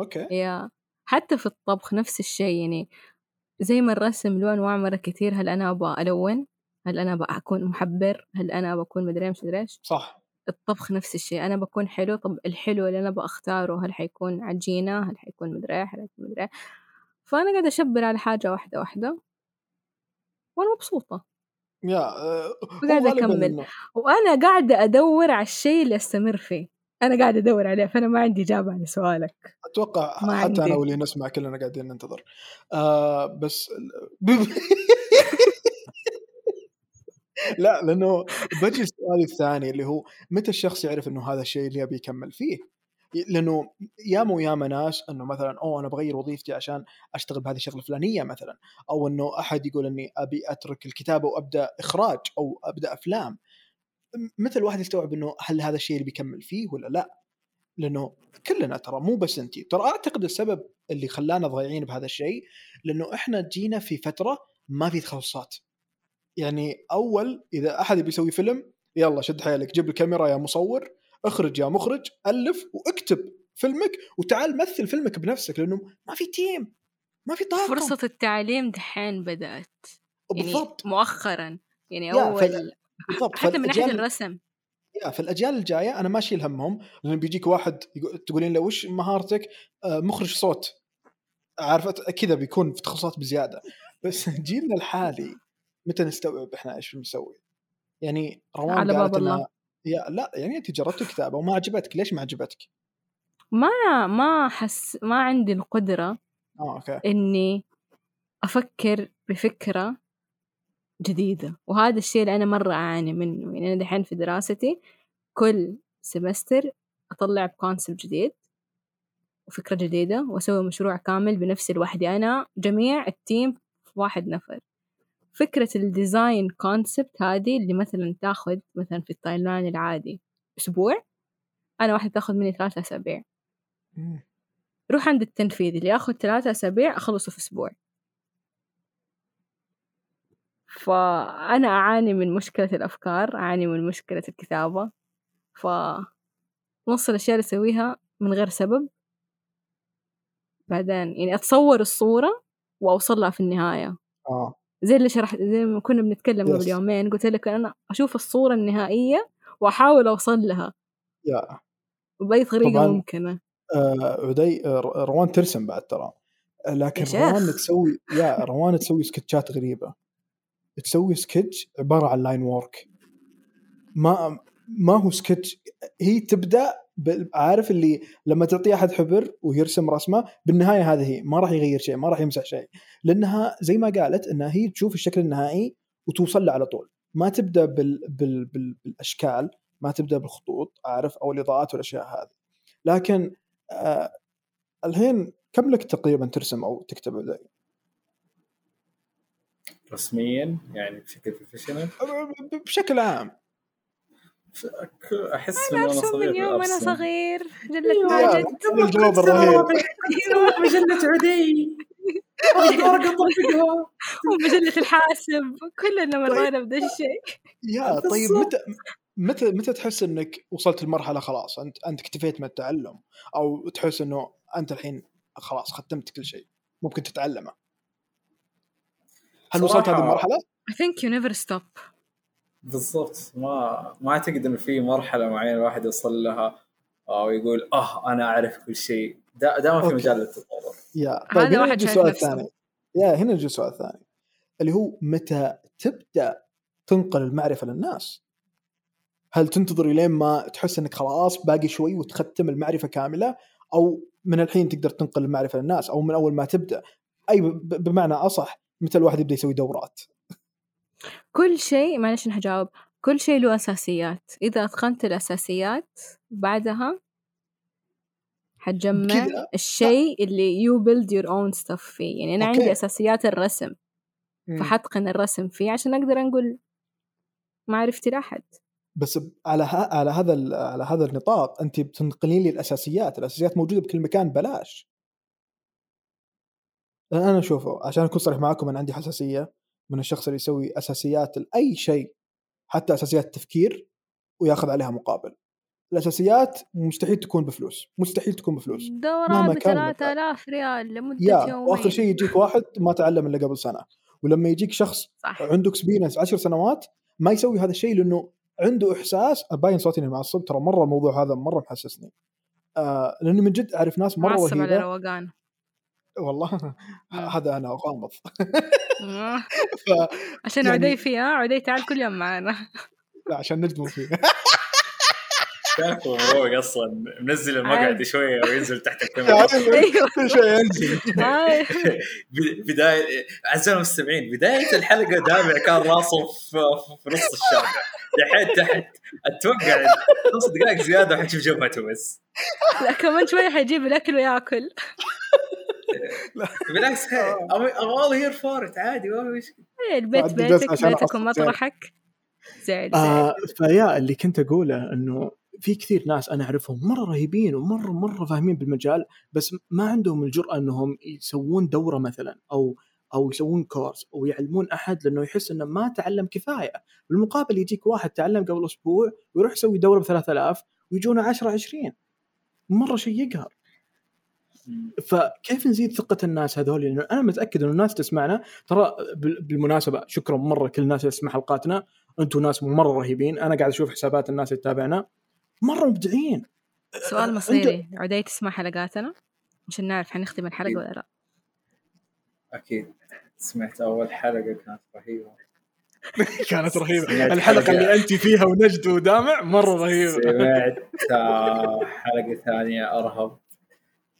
أوكي.
يا. حتى في الطبخ نفس الشيء يعني زي ما الرسم له انواع مرة كثير هل أنا أبغى ألون؟ هل أنا بكون محبر؟ هل أنا بكون مدري إيش مدري إيش؟
صح.
الطبخ نفس الشيء. أنا بكون حلو طب الحلو اللي أنا بختاره هل حيكون عجينة؟ هل حيكون مدري هل حيكون مدري فأنا قاعدة أشبر على حاجة واحدة واحدة. وأنا مبسوطة.
yeah
قاعدة أكمل. وأنا قاعدة أدور على الشيء اللي أستمر فيه. أنا قاعدة أدور عليه فأنا ما عندي إجابة على سؤالك.
أتوقع ما حتى عندي. أنا واللي نسمع كلنا قاعدين ننتظر. آه بس لا لأنه بجي السؤال الثاني اللي هو متى الشخص يعرف إنه هذا الشيء اللي يبي يكمل فيه؟ لأنه ياما وياما ناس إنه مثلا أوه أنا بغير وظيفتي عشان أشتغل بهذه الشغلة الفلانية مثلا أو إنه أحد يقول إني أبي أترك الكتابة وأبدأ إخراج أو أبدأ أفلام. متى الواحد يستوعب إنه هل هذا الشيء اللي بيكمل فيه ولا لا؟ لأنه كلنا ترى مو بس انت. ترى أعتقد السبب اللي خلانا ضايعين بهذا الشيء لأنه إحنا جينا في فترة ما في تخصصات. يعني أول إذا أحد يبي يسوي فيلم يلا شد حيلك جيب الكاميرا يا مصور اخرج يا مخرج ألف واكتب فيلمك وتعال مثل فيلمك بنفسك لأنه ما في تيم ما في طاقم
فرصة التعليم دحين بدأت. يعني
بالضبط.
مؤخرا. يعني
يا،
أول
فال- بالضبط.
حتى من
فالأجيال-
الرسم.
يا في الاجيال الجاية أنا ما أشيل همهم. لأن بيجيك واحد تقولين له وش مهارتك؟ آه، مخرج صوت. عارفه كذا بيكون في تخصصات بزيادة. بس جيلنا الحالي متى نستوعب إحنا إيش بنسوي؟ يعني روان
على
قالت
باب الله.
يا لا يعني انت جربت الكتابة وما عجبتك ليش ما عجبتك؟
ما ما أحس ما عندي القدرة
آه okay
إني أفكر بفكرة جديدة وهذا الشيء اللي أنا مرة أعاني منه يعني أنا دحين في دراستي كل semester أطلع ب concept جديد وفكرة جديدة وأسوي مشروع كامل بنفسي لوحدي أنا جميع ال team في واحد نفر فكرة ال design concept هذه اللي مثلا تاخذ مثلا في ال timeline العادي أسبوع أنا واحدة تاخذ مني ثلاثة أسابيع. روح عند التنفيذ اللي ياخذ ثلاثة أسابيع أخلصه في أسبوع. فأنا أعاني من مشكلة الأفكار أعاني من مشكلة الكتابة. ف نص الأشياء اللي أسويها من غير سبب. بعدين يعني أتصور الصورة وأوصل لها في النهاية.
آه.
زي اللي شرحت زي ما كنا بنتكلم قبل
Yes.
يومين قلت لك أنا أشوف الصورة النهائية وأحاول أوصل لها
يا
بأي طريقة
طبعاً.
ممكنة
آه عدي آه، روان ترسم بعد ترى لكن. روان تسوي yeah روان تسوي سكتشات غريبة تسوي سكتش عبارة عن line work ما ما هو سكتش هي تبدأ عارف اللي لما تعطي أحد حبر ويرسم رسمة بالنهاية هذه هي ما راح يغير شيء ما راح يمسح شيء. لأنها زي ما قالت انها هي تشوف الشكل النهائي وتوصل له على طول. ما تبدأ بال بال بال بالأشكال ما تبدأ بالخطوط عارف أو الإضاءات والأشياء هذه. لكن آه الحين كم لك تقريبا ترسم أو تكتب عدي؟
رسميا؟ يعني بشكل بروفيشنال
بشكل عام.
أحس من
وأنا
صغير
من يوم
أرسم.
صغير. جلة ماجد
الجواب الرهيب.
مجلة عدي.
ومجلة الحاسب. كلنا مرينا بدا الشيء.
يا طيب. متى متى متى تحس إنك وصلت لمرحلة خلاص؟ أنت أنت اكتفيت من التعلم. أو تحس إنه أنت الحين خلاص ختمت كل شيء. ممكن تتعلمه. هل وصلت هذه المرحلة؟
I think you never stop.
بالضبط ما ما أعتقد انه في مرحلة معينة الواحد يوصل لها أو يقول أه أنا أعرف كل شيء دا- دائما في
أوكي.
مجال للتطور
يا
هذا
طيب
واحد
يجي
شايف
السؤال
نفسه.
الثاني يا هنا يجي السؤال الثاني اللي هو متى تبدأ تنقل المعرفة للناس؟ هل تنتظر لين ما تحس إنك خلاص باقي شوي وتختم المعرفة كاملة أو من الحين تقدر تنقل المعرفة للناس أو من أول ما تبدأ أي ب- بمعنى أصح متى الواحد يبدأ يسوي دورات؟
كل شيء معلش أنا هجاوب كل شيء له أساسيات إذا أتقنت الأساسيات بعدها حتجمع؟ الشيء اللي you build your own stuff فيه يعني أنا
أوكي.
عندي أساسيات الرسم فحتقن الرسم فيه عشان أقدر أقول معرفتي لأحد
بس على ه... على هذا. على هذا النطاق أنت بتنقلين لي الأساسيات، الأساسيات موجودة بكل مكان بلاش. أنا اشوفه عشان أكون صريح معكم أنا عندي حساسية من الشخص اللي يسوي أساسيات لأي شيء حتى أساسيات التفكير وياخذ عليها مقابل. الأساسيات مستحيل تكون بفلوس، مستحيل تكون بفلوس. كان
بثلاثة آلاف ريال لمدة يومين
وآخر شيء يجيك واحد ما تعلم إلا قبل سنة، ولما يجيك شخص
صح
عنده experience 10 سنوات ما يسوي هذا الشيء لأنه عنده إحساس باين صوتي اني معصب ترى مرة الموضوع هذا مرة محسسني آه لاني من جد أعرف ناس مرة
معصب على
رهيبة
روقان
والله هذا أنا غامض.
آه.
ف-
عشان
يعني-
عدي فيها عدي تعال كل يوم معنا.
لا عشان نجموا فيه
شايف مروق أصلا منزل المقعد. شوية وينزل تحت الكاميرا.
أيوه. شيء ينزل.
هاي.
ب- بداية أعزائي المستمعين بداية الحلقة دامع كان راسه في, في نص الشارع. دحين تحت أتوقع نص دقائق زيادة حتشوف جبهته بس.
لا كمان شوي حيجيب الأكل وياكل.
بالعكس all here for it عادي ما في مشكلة.
إيه، البيت بيتك بيتك ومطرحك. زعل زعل
آه فيا اللي كنت أقوله إنه في كثير ناس أنا أعرفهم مرة رهيبين ومرة مرة فاهمين بالمجال بس ما عندهم الجرأة إنهم يسوون دورة مثلا أو
أو يسوون كورس أو يعلمون أحد لأنه يحس إنه ما تعلم كفاية. بالمقابل يجيك واحد تعلم قبل أسبوع ويروح يسوي دورة ب 3000 ويجونه 10 20 مرة شيء يقهر فكيف نزيد ثقة الناس هذول؟ لأنه أنا متأكد إنه الناس تسمعنا. ترى بالمناسبة شكرا مرة كل الناس اللي تسمع حلقاتنا. أنتم ناس مرة رهيبين. أنا قاعد أشوف حسابات الناس اللي تتابعنا. مرة مبدعين.
سؤال مصيري. عدي تسمع حلقاتنا؟ عشان نعرف حنختم الحلقة ولا لا.
أكيد. سمعت أول حلقة كانت رهيبة.
كانت رهيبة. الحلقة اللي أنت فيها ونجد ودامع مرة رهيبة.
سمعت حلقة ثانية أرهب.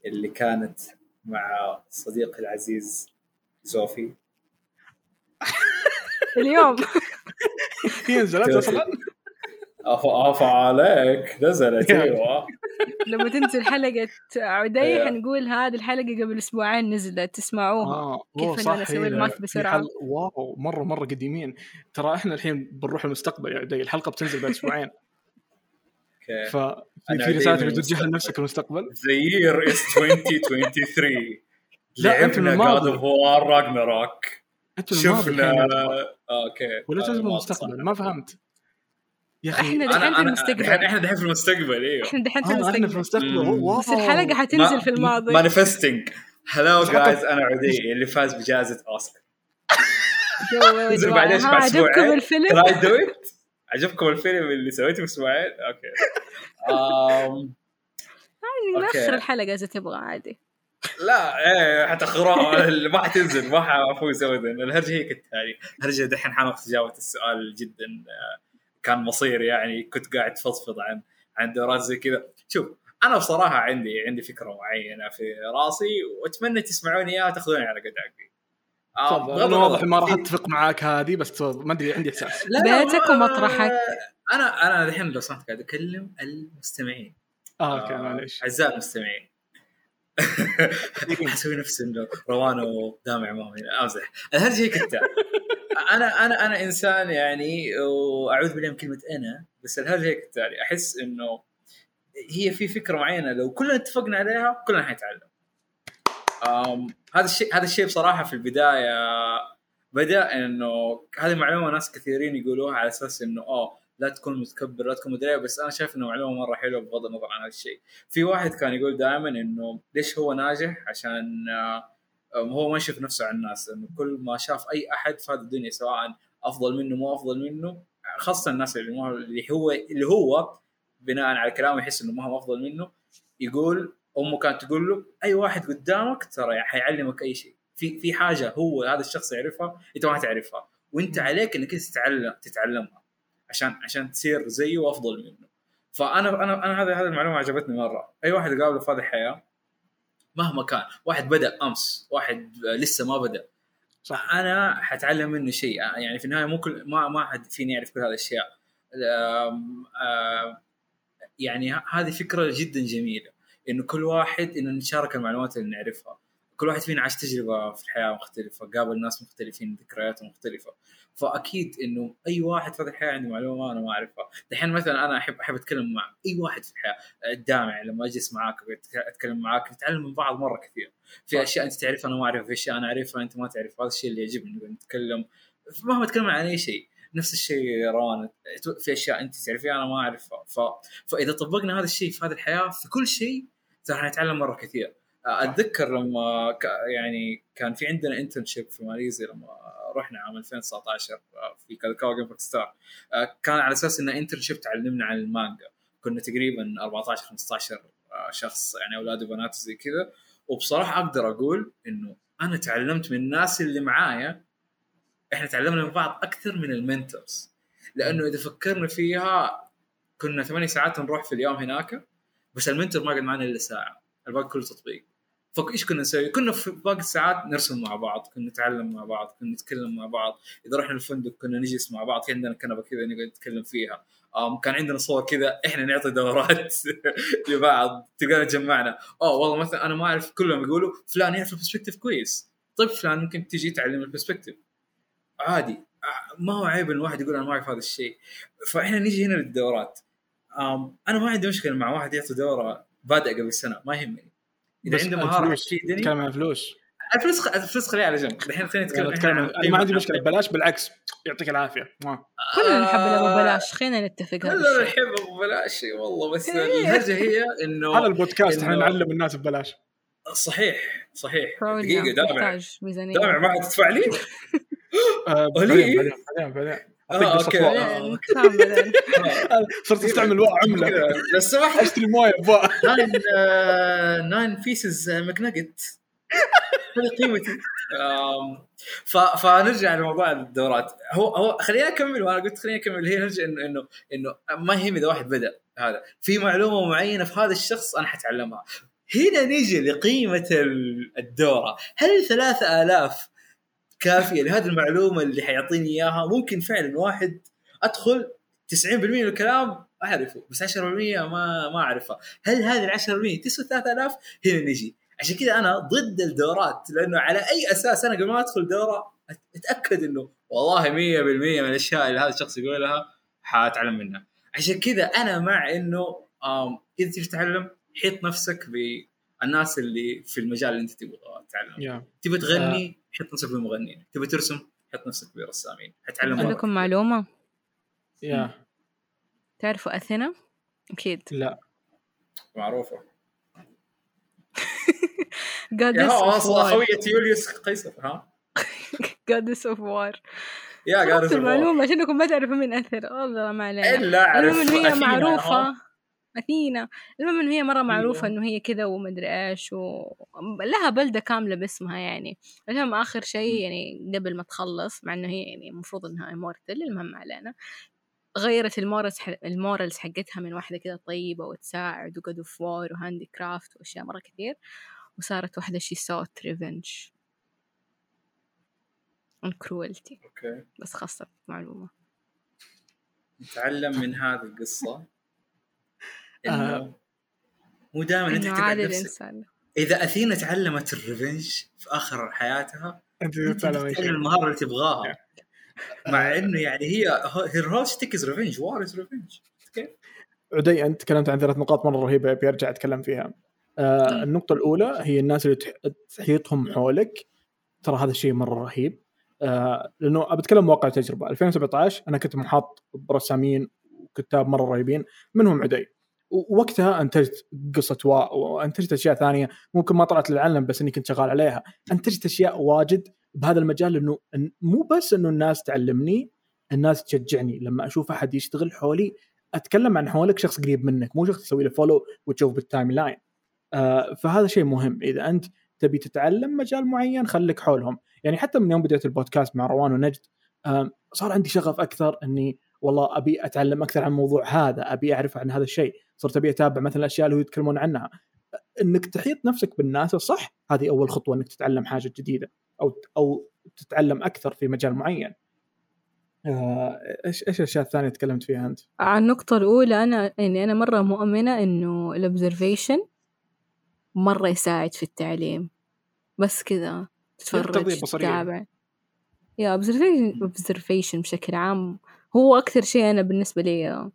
اللي كانت مع صديقي العزيز زوفي.
اليوم.
هي نزلت أصلا؟
عفا عليك نزلت أيوه.
لما تنزل حلقة عدي حنقول هذه الحلقة قبل أسبوعين نزلت تسمعوها.
آه.
كيف أنا أسوي الماث بسرعة؟
حل... واو مرة مرة قديمين. ترى إحنا الحين بنروح المستقبل يا عدي الحلقة بتنزل بعد أسبوعين.
أوكي.
ففي في رسالة توجهها لنفسك المستقبل.
the year is 2023 لعبنا God of War Ragnarok شفنا أوكي.
ولا تنزل المستقبل. ما فهمت.
يا أخي إحنا دحين في المستقبل.
إحنا دحين في المستقبل إيوه.
إحنا دحين في
المستقبل إحنا في المستقبل.
بس الحلقة حتنزل في الماضي.
manifesting hello guys أنا عدي اللي فاز بجائزة أوسكار.
نزل بعد إيش بعد عجبكم الفيلم؟
can I do ات؟ عجبكم الفيلم اللي سويته في أسبوعين؟ أوكي.
um, ناخر الحلقة إذا تبغى عادي.
لا إيه حتاخروها ما حتنزل ما حفوز ابدا الهرجة هي كالتالي الهرجة دحين حناخذ جاوبت السؤال جدا كان مصير يعني كنت قاعد تفضفض عن عن دورات زي كذا. شوف أنا بصراحة عندي عندي فكرة معينة في راسي وأتمنى تسمعوني إياها وتأخذوني على قد عقلي
آه أنا واضح ما راح أتفق معاك هذه بس ما أدري عندي احساس
بيتك ومطرحك
أنا أنا الحين لو سمحت قاعد أكلم المستمعين.
آه أوكي معليش.
أعزائي المستمعين. أسوي نفسي إنه روان ودامع ما هو امزح الهرجه هي كالتالي أنا أنا أنا إنسان يعني وأعوذ بالله من كلمة أنا بس الهرجه هي كالتالي أحس إنه هي في فكرة معينة لو كلنا اتفقنا عليها كلنا حنتعلم. هذا الشيء هذا الشيء بصراحة في البداية بدأ إنه هذه معلومة ناس كثيرين يقولوها على أساس إنه آه لا تكون متكبر لا تكون مدري. بس أنا شايف إنه معلومة مرة حلوة بغض النظر عن هذا الشيء. في واحد كان يقول دائما إنه ليش هو ناجح؟ عشان آه هو ما يشوف نفسه على الناس. إنه كل ما شاف أي أحد في هذه الدنيا سواء أفضل منه مو أفضل منه خاصة الناس اللي هو اللي هو بناء على كلامه يحس إنه ما هو أفضل منه يقول امه كانت تقول له أي واحد قدامك ترى حيعلمك أي شيء. في في حاجة هو هذا الشخص يعرفها أنت ما تعرفها. وأنت عليك إنك تتعلم تتعلمها عشان عشان تصير زيه وأفضل منه. فأنا أنا أنا هذه هذه المعلومة عجبتني مرة. أي واحد قابله في هذه الحياة مهما كان واحد بدأ أمس واحد لسه ما بدأ صح. أنا حتعلم منه شيء. يعني في النهاية مو كل ما ما حد فيني يعرف كل هذه الأشياء. يعني هذه فكرة جدا جميلة. إنه كل واحد إنه نتشارك المعلومات اللي نعرفها. كل واحد فينا عاش تجربة في الحياة مختلفة قابل ناس مختلفين ذكريات مختلفة. فأكيد إنه أي واحد في هذه الحياة عنده معلومة أنا ما أعرفها. دحين مثلا أنا احب أحب أتكلم مع أي واحد في الحياة الدامع لما أجلس معاك اتكلم معاك نتعلم من بعض مرة كثير. في أشياء أنت تعرفها أنا ما أعرفها في أشياء أنا أعرفها أنت ما تعرف هذا الشيء اللي يعجبني نتكلم. مهما تكلمنا عن أي شيء نفس الشيء روان في أشياء أنت تعرفيها أنا ما أعرفها. ف... فإذا طبقنا هذا الشيء في هذه الحياة في كل شيء راح نتعلم مرة كثير. أتذكر لما ك... يعني كان في عندنا internship في ماليزيا لما رحنا عام 2019 في كالكاو game star. كان على أساس انه internship تعلمنا عن المانجا. كنا تقريبا 14 15 شخص يعني أولاد وبنات زي كذا. وبصراحة أقدر أقول إنه أنا تعلمت من الناس اللي معايا إحنا تعلمنا من بعض أكثر من ال mentors. لأنه إذا فكرنا فيها كنا ثمانية ساعات نروح في اليوم هناك. بس ال mentor ما قعد معنا إلا ساعة. الباقي كله تطبيق. فايش كنا نسوي؟ كنا في باقي الساعات نرسم مع بعض، كنا نتعلم مع بعض، كنا نتكلم مع بعض، إذا رحنا الفندق كنا نجلس مع بعض، في عندنا كنبة كذا نقعد نتكلم فيها، كان عندنا صور كذا إحنا نعطي دورات لبعض. تلقانا جمعنا، اوه والله مثلا أنا ما أعرف كلهم يقولوا فلان يعرف ال perspective كويس، طيب فلان ممكن تجي تعلم البرسبكتيف عادي. ما هو عيب إن الواحد يقول أنا ما أعرف هذا الشيء. فإحنا نيجي هنا للدورات. أنا ما عندي مشكلة مع واحد يعطي دوره بادئ قبل سنة ما يهمني. إذا عنده مهارة
تتكلم عن فلوس.
الفلوس الفلوس خليها على جنب. الحين خلينا نتكلم
نتكلم أنا ما عندي مشكلة ببلاش بالعكس. يعطيك العافية.
كلنا نحب الأبو ببلاش خلينا نتفق هذا
كلنا. نحب أبو بلاش. والله بس
إيه.
الهرجه هي انه
هذا البودكاست
إحنا
نعلم الناس ببلاش.
صحيح صحيح. دقيقة دامع دامع ما تدفع لي؟
آه،. بعدين بعدين بعدين.
آه.
بعدين نتفاهم بعدين
صرت أستعمل واو
عملة. لو سمحت
أشتري مويه بواو
ناين ناين بيسز ماكناجت هذه قيمتي. فنرجع لموضوع الدورات. هو هو خليني أكمل وأنا قلت خليني أكمل. هي نرجع إنه إنه إنه ما يهم إذا واحد بدأ هذا. في معلومة معينة في هذا الشخص أنا حتعلمها. هنا نيجي لقيمة ال- الدورة. هل 3000 كافية لهذه المعلومة اللي حيعطيني إياها. ممكن فعلا واحد أدخل 90% من الكلام أعرفه بس 10% ما ما أعرفها. هل هذه ال 10% تسوى 3000 هنا نجي. عشان كذا أنا ضد الدورات لأنه على أي أساس أنا قبل ما أدخل دورة أتأكد إنه والله 100% من الأشياء اللي هذا الشخص يقولها حاتعلم منها. عشان كذا أنا مع إنه إذا تبي تتعلم حيط نفسك بالناس اللي في المجال اللي انت تبغى تتعلم
يا.
تبي تغني حط نفسك بالمغنيين تبي ترسم حط نفسك برسامين حتعلم.
عندكم معلومة؟
يا
تعرفوا أثينا؟ أكيد.
لا.
معروفة.
Of
أصلا
war.
خويه يوليوس قيصر ها؟
Goddess of war.
يا قاعد
نفس المعلومة عشانكم ما تعرفوا من أثر والله ما علينا. إلا أعرف هي
أثينا،
أثينا المهم إن هي مرة معروفة
أيوة.
إنه هي كذا ومدري إيش و... لها بلدة كاملة باسمها يعني. المهم آخر شيء يعني قبل ما تخلص مع إنه هي يعني المفروض إنها immortal المهم علينا. غيرت ال morals ح... ال morals حقتها من واحدة كذا طيبة وتساعد و god of war و handicraft وأشياء مرة كثير. وصارت واحدة شي سوت revenge on cruelty.
أوكي.
بس خاصة معلومة.
نتعلم من هذه القصة.
آه.
انه مو دائما انت
عادي الإنسان.
إذا أثينا تعلمت ال revenge في آخر حياتها أنت
شيء.
المهارة اللي تبغاها. مع إنه يعني هي her whole shtick is revenge war is revenge
عدي أنت تكلمت عن ثلاث نقاط مرة رهيبة أبي أرجع أتكلم فيها. آه النقطة الأولى هي الناس اللي تح- تحيطهم حولك. ترى هذا الشيء مرة رهيب. آه لأنه بتكلم واقع تجربه 2017 أنا كنت محاط برسامين وكتاب مرة رهيبين. منهم عدي. ووقتها أنتجت قصة واء وأنتجت أشياء ثانية. ممكن ما طلعت للعلم بس إني كنت شغال عليها. أنتجت أشياء واجد بهذا المجال لأنه مو بس إنه الناس تعلمني الناس تشجعني. لما أشوف أحد يشتغل حولي أتكلم عن حولك شخص قريب منك مو شخص تسوي له follow وتشوف بال timeline آه فهذا شيء مهم. إذا أنت تبي تتعلم مجال معين خليك حولهم. يعني حتى من يوم بديت البودكاست مع روان ونجد آه صار عندي شغف أكثر إني والله أبي أتعلم أكثر عن الموضوع هذا أبي أعرف عن هذا الشيء. صرت أبي أتابع مثلا الاشياء اللي هو يتكلمون عنها. إنك تحيط نفسك بالناس الصح هذه أول خطوة إنك تتعلم حاجة جديدة أو أو تتعلم أكثر في مجال معين. آه، إيش إيش الأشياء الثانية تكلمت فيها أنت؟
على النقطة الأولى أنا يعني أنا مرة مؤمنة إنه الأوبزرفيشن مرة يساعد في التعليم. بس كذا تتفرج. تتابع. يا observation بشكل عام هو أكثر شيء أنا بالنسبة لي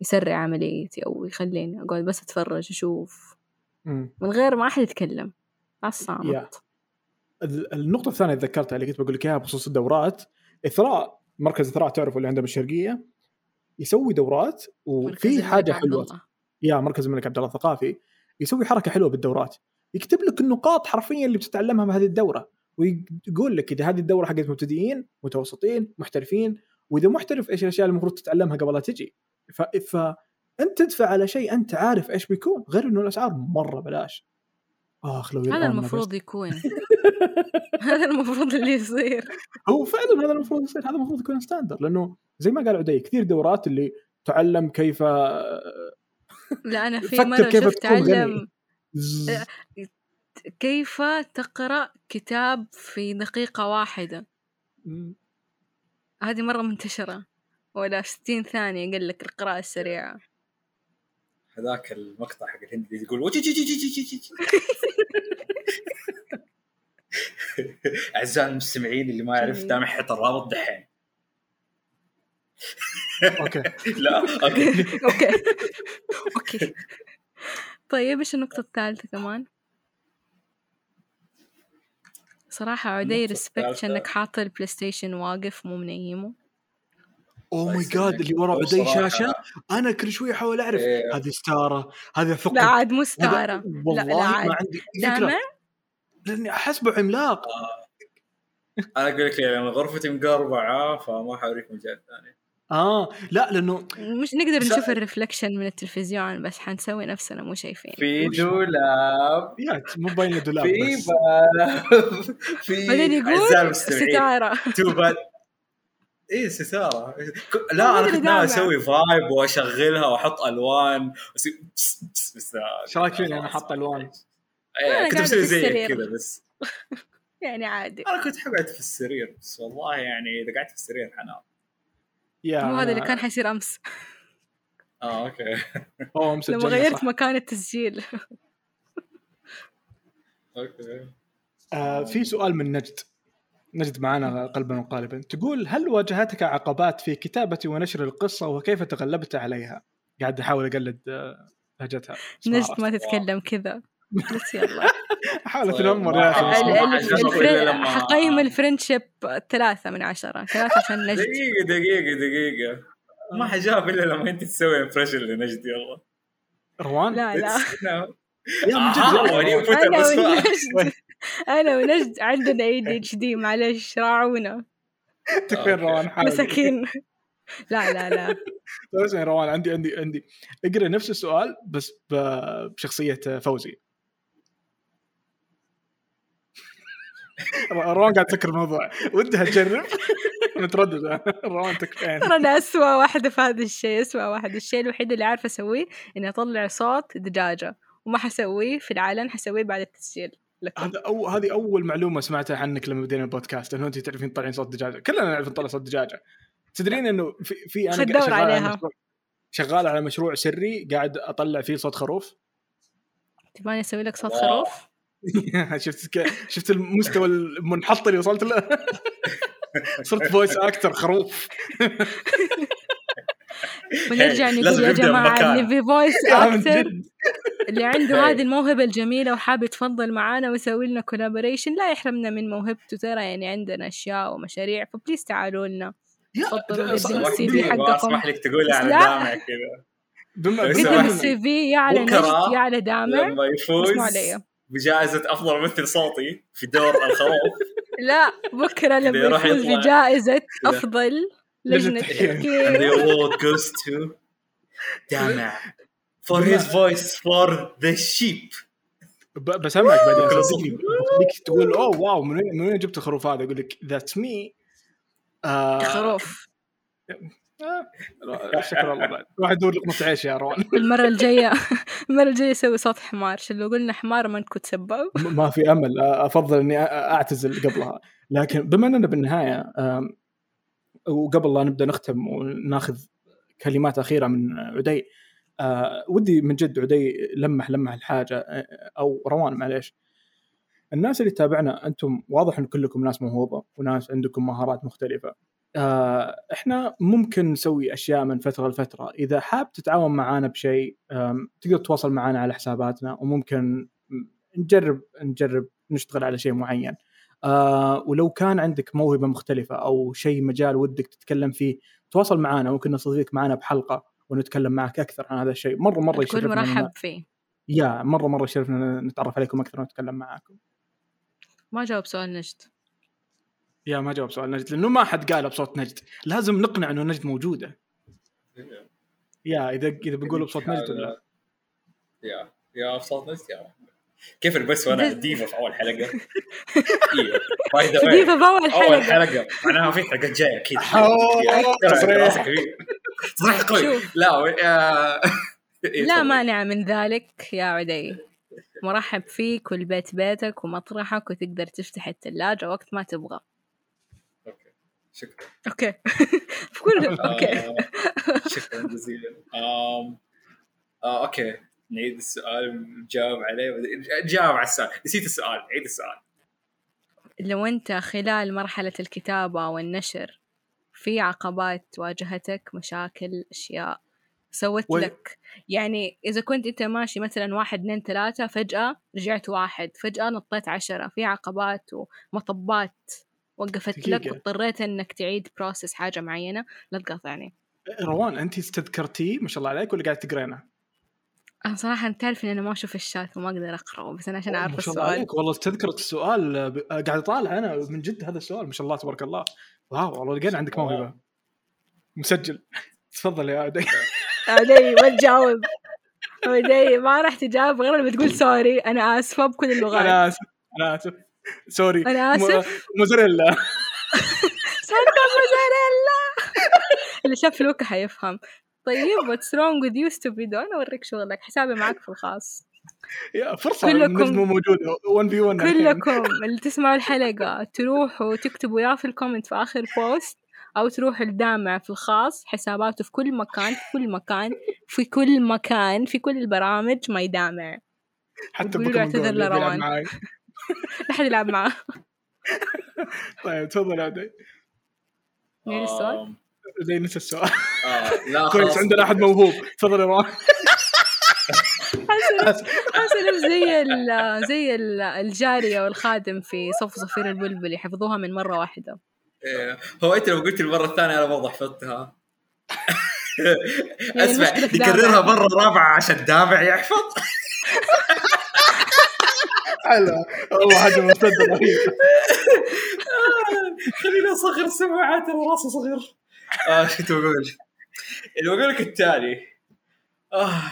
يسرع عمليتي أو يخليني أقعد بس أتفرج أشوف
مم.
من غير ما أحد يتكلم على الصامت.
ال- النقطة الثانية اللي ذكرتها اللي كنت بقول لك إياها بخصوص الدورات إثراء مركز إثراء تعرفوا اللي عندنا بالشرقية يسوي دورات وفي حاجة حلوة. يا مركز الملك عبد الله الثقافي يسوي حركة حلوة بالدورات يكتب لك النقاط حرفيا اللي بتتعلمها بهذه الدورة ويقول لك إذا هذه الدورة حقت مبتدئين متوسطين محترفين وإذا محترف إيش الأشياء اللي المفروض تتعلمها قبل لا تجي. ف... فانت تدفع على شيء أنت عارف إيش بيكون غير إنه الأسعار مرة بلاش آخ لو
هذا المفروض يكون. هذا المفروض اللي يصير.
هو فعلا هذا المفروض يصير هذا المفروض يكون ستاندر لأنه زي ما قال عدي كثير دورات اللي تعلم كيف
لا أنا في
كيف
شفت
تكون غني.
علم. كيف تقرأ كتاب في دقيقة واحدة. هذه مرة منتشرة. ولا 60 ثانية قال لك القراءة السريعة.
هذاك المقطع حق الهندي اللي يقول وجي جي جي جي جي جي جي. أعزائي المستمعين اللي ما يعرف دامع حط الرابط دحين.
أوكي.
لا أوكي.
أوكي. أوكي. طيب إيش النقطة الثالثة كمان؟ صراحة عدي respect إنك حاط البلاي ستيشن واقف مو منيمه
oh my God اللي ورا عدي شاشة أنا كل شوي أحاول أعرف
إيه.
هذه ستارة هذه ثقب
لا عاد مو
والله
لا لا عاد
ما عندي
دامع
فكرة. لأني أحسبه عملاق.
أنا أقول لك أنا غرفتي مقربعة فما حوريك مجال ثاني.
آه لا لأنه
مش نقدر
بس-
نشوف ال reflection من التلفزيون بس حنسوي نفسنا مو شايفين.
في؟ دولاب.
يا مو باين دولاب
في
بس.
باب. في
بعدين يقول
المستمعين،
ستارة.
توبات إيه
ستارة.
لا
أنا
كنت ناوي. أسوي فايب وأشغلها وأحط ألوان. بس
إيش رايك فيني أنا حاط
ألوان؟
أنا
كنت بسوي
السرير.
كذا بس.
يعني عادي.
أنا كنت حقعد في السرير بس والله يعني إذا قعدت في السرير حنام.
يا
مو هذا اللي كان حيصير أمس.
آه أوكي.
اوه مسجلنا
لما غيرت
صح.
مكان التسجيل.
أوكي.
آه في سؤال من نجد. نجد معنا قلبا وقالبا. تقول هل واجهتك عقبات في كتابة ونشر القصة وكيف تغلبت عليها؟ قاعد أحاول أقلد آه، لهجتها.
نجد ما تتكلم كذا. بس يلا.
احاول
طيب،
اتنمر
ما
يا أخي
حقيم
ال friendship ثلاثة من عشرة. ثلاثة عشان نجد.
دقيقة دقيقة دقيقة. ما حجاوب إلا لما أنت تسوي impression لنجد يلا.
روان؟
لا لا.
يا من جد
آه، أنا
ونجد. أنا ونجد عندنا ADHD معلش راعونا.
تكفين روان؟ حاول.
مساكين. لا لا لا.
طيب اسمعي روان عندي عندي عندي. اقرأ نفس السؤال بس ب- بشخصية فوزي. روان قاعد تفكر الموضوع ودها تجرب مترددة روان تكفين
ترى أنا اسوء واحدة في هذا الشيء اسوء واحد. الشيء الوحيد اللي عارفة أسويه إني أطلع صوت دجاجة. وما حسويه في العلن حسويه بعد التسجيل.
هذا أو هذه أول معلومة سمعتها عنك لما بدينا البودكاست إنه أنت تعرفين تطلعين صوت دجاجة. كلنا نعرف نطلع صوت دجاجة. تدرين إنه في, في
أنا
شغال على
عليها.
مشروع شغال على مشروع سري قاعد أطلع فيه صوت خروف.
تبغاني أسوي لك صوت. خروف؟
شفت ك... شفت المستوى المنحط اللي وصلت له؟ صرت voice actor خروف.
ونرجع نقول يا
بمكان.
اللي في voice
actor
اللي عنده. هذه الموهبة الجميلة وحاب يتفضل معانا ويسوي لنا collaboration لا يحرمنا من موهبته. ترى يعني عندنا أشياء ومشاريع ف please تعالوا لنا. تفضلوا ال
CV
حقكم.
اسمح لك تقولي على. دامع كذا.
قدم
ال
C V يا على نجد يا على دامع
لما يفوز
اسمعوا علي
بجائزة أفضل ممثل صوتي في دور الخروف
لا بكرة لما
يروح
يفوز
يطلع.
بجائزة. أفضل لجنة
تحكيم.
the award goes to دامع for his voice for the sheep
بسمعك بعدين صدقني بخليك تقول oh wow من وين من وين جبت الخروف هذا أقول لك that's me
خروف
شكرا الله بعد واحد يدور لقمة عيش يا روان.
المرة الجاية المرة الجاية يسوي صوت حمار. عشان لو قلنا حمار ما نكون تسبوا
ما في أمل. أفضل إني أعتزل قبلها. لكن بما إننا بالنهاية وقبل لا نبدأ نختم وناخذ كلمات أخيرة من عدي ودي من جد عدي لمح لمح الحاجة أو روان معليش. الناس اللي تتابعنا أنتم واضح إن كلكم ناس موهوبة وناس عندكم مهارات مختلفة. آه، إحنا ممكن نسوي أشياء من فترة لفترة. إذا حاب تتعاون معنا بشيء تقدر تتواصل معنا على حساباتنا وممكن نجرب نجرب نشتغل على شيء معين. آه ولو كان عندك موهبة مختلفة أو شيء مجال ودك تتكلم فيه تواصل معنا ممكن نستضيفك معنا بحلقة ونتكلم معك أكثر عن هذا الشيء. مرة
مرة
يشرفنا
مرحب فيه.
يا مرة مرة يشرفنا نتعرف عليكم أكثر ونتكلم معاكم.
ما جاوب سؤال نجد.
يا ما جاوب سؤال نجد لأنه ما حد قال بصوت نجد. لازم نقنع إنه نجد موجودة. يا إذا إذا بنقول بصوت نجد ولا
يا يا بصوت نجد يا كيف البس
وأنا
ديفا في أول حلقة؟ أيوه by the
diva بأول
أول
حلقة.
حلقة. معناها في حلقات جاية
أكيد. تصريح.
قوي. لا إيه،
لا. مانع من ذلك يا عدي. مرحب فيك والبيت بيتك ومطرحك وتقدر تفتح الثلاجة وقت ما تبغى.
شكرا.
okay. في كل okay.
آه، شكرا جزيلا. آم، آه، okay. نعيد السؤال نجاوب عليه. جاوب على السؤال. نسيت السؤال. عيد السؤال.
لو أنت خلال مرحلة الكتابة والنشر في عقبات واجهتك مشاكل أشياء سوت
و-
لك يعني إذا كنت أنت ماشي مثلا واحد اثنين ثلاثة فجأة رجعت واحد فجأة نطيت عشرة في عقبات ومطبات وقفت لك
دقيقة.
واضطريت إنك تعيد بروسس حاجة معينة. لا تقاطعني.
روان انت استذكرتيه؟ ما شاء الله عليك ولا قاعد تقرينه؟
أنا صراحة أنت تعرف إن أنا ما أشوف الشات وما أقدر أقرأه بس أنا عشان أعرف
ما شاء الله
السؤال.
عليك. والله استذكرت السؤال ب- قاعد أطالع أنا من جد هذا السؤال ما شاء الله تبارك الله. wow والله لقينا عندك موهبة. مسجل. تفضل يا عدي
علي ما تجاوب. علي ما راح تجاوب غير لما تقول sorry أنا آسفة بكل اللغات.
أنا آسف أنا آسف. sorry
أنا آسف؟
م- mozzarella.
santa mozzarella. اللي شاف لوكا حيفهم. طيب what's wrong with you stupid أنا أوريك شغلك حسابي معك في الخاص.
يا فرصة
كلكم-
موجوده 1 في 1
كلكم اللي تسمعوا الحلقة تروحوا تكتبوا يا في ال comment في آخر post أو تروحوا الدامع في الخاص حساباته في كل مكان في كل مكان في كل مكان في كل البرامج ما يدامع
حتى بوكيمون
اعتذر لروان. لا حد يلعب معاه.
طيب تفضل يا عدي
مين السؤال؟
زي نفس السؤال.
آه، لا
كويس
خلاص.
عندنا أحد موهوب. تفضل يا
حاسة حاسة زي ال زي ال- الجارية والخادم في صف صفير البلبل يحفظوها من مرة واحدة.
إيه، هو أنت لو قلت المرة الثانية أنا برضه حفظتها
يعني
أسمع
دامع.
مرة رابعة عشان دامع يحفظ.
حلو والله حاجة مرتده رهيبه
خليني اصغر السماعات أنا راسي صغير. آه إيش كنت بقول؟ اللي بقول لك التالي. آه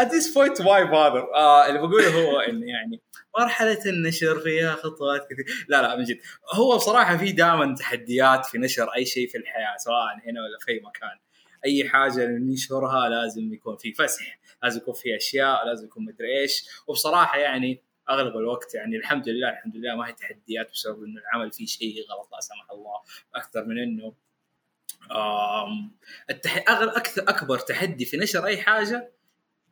at this point why bother آه اللي بقوله هو انه يعني مرحلة النشر فيها خطوات كثير. لا لا من جد. هو بصراحة في دائما تحديات في نشر أي شيء في الحياة سواء هنا ولا في أي مكان. أي حاجة ننشرها لازم يكون في فسح لازم يكون في أشياء لازم يكون مدري إيش. وبصراحة يعني أغلب الوقت يعني الحمد لله الحمد لله ما هي تحديات بسبب إنه العمل فيه شيء غلط لا سمح الله أكثر من آم، التح... أغل... أكثر أكبر تحدي في نشر أي حاجة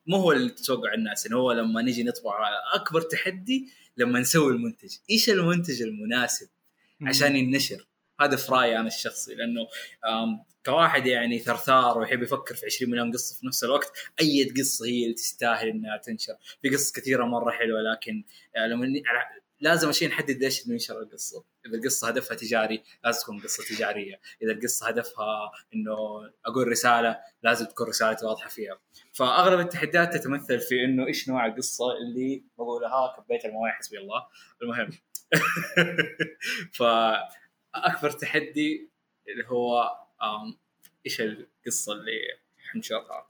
مو هو اللي تتوقع الناس إنه هو لما نجي نطبع أكبر تحدي لما نسوي المنتج. إيش المنتج المناسب عشان ينشر؟ هذا في رأيي أنا الشخصي لأنه كواحد يعني ثرثار ويحب يفكر في 20 مليون قصة في نفس الوقت أي قصة هي اللي تستاهل إنها تنشر. في قصص كثيرة مرة حلوة لكن لما لازم عشان نحدد ليش ننشر القصة. إذا القصة هدفها تجاري لازم تكون قصة تجارية. إذا القصة هدفها إنه أقول رسالة لازم تكون رسالتي واضحة فيها. فأغلب التحديات تتمثل في إنه إيش نوع القصة اللي بقولها كبيت المويه حسبي الله. المهم. فاكبر تحدي اللي هو إيش القصة اللي حنشرها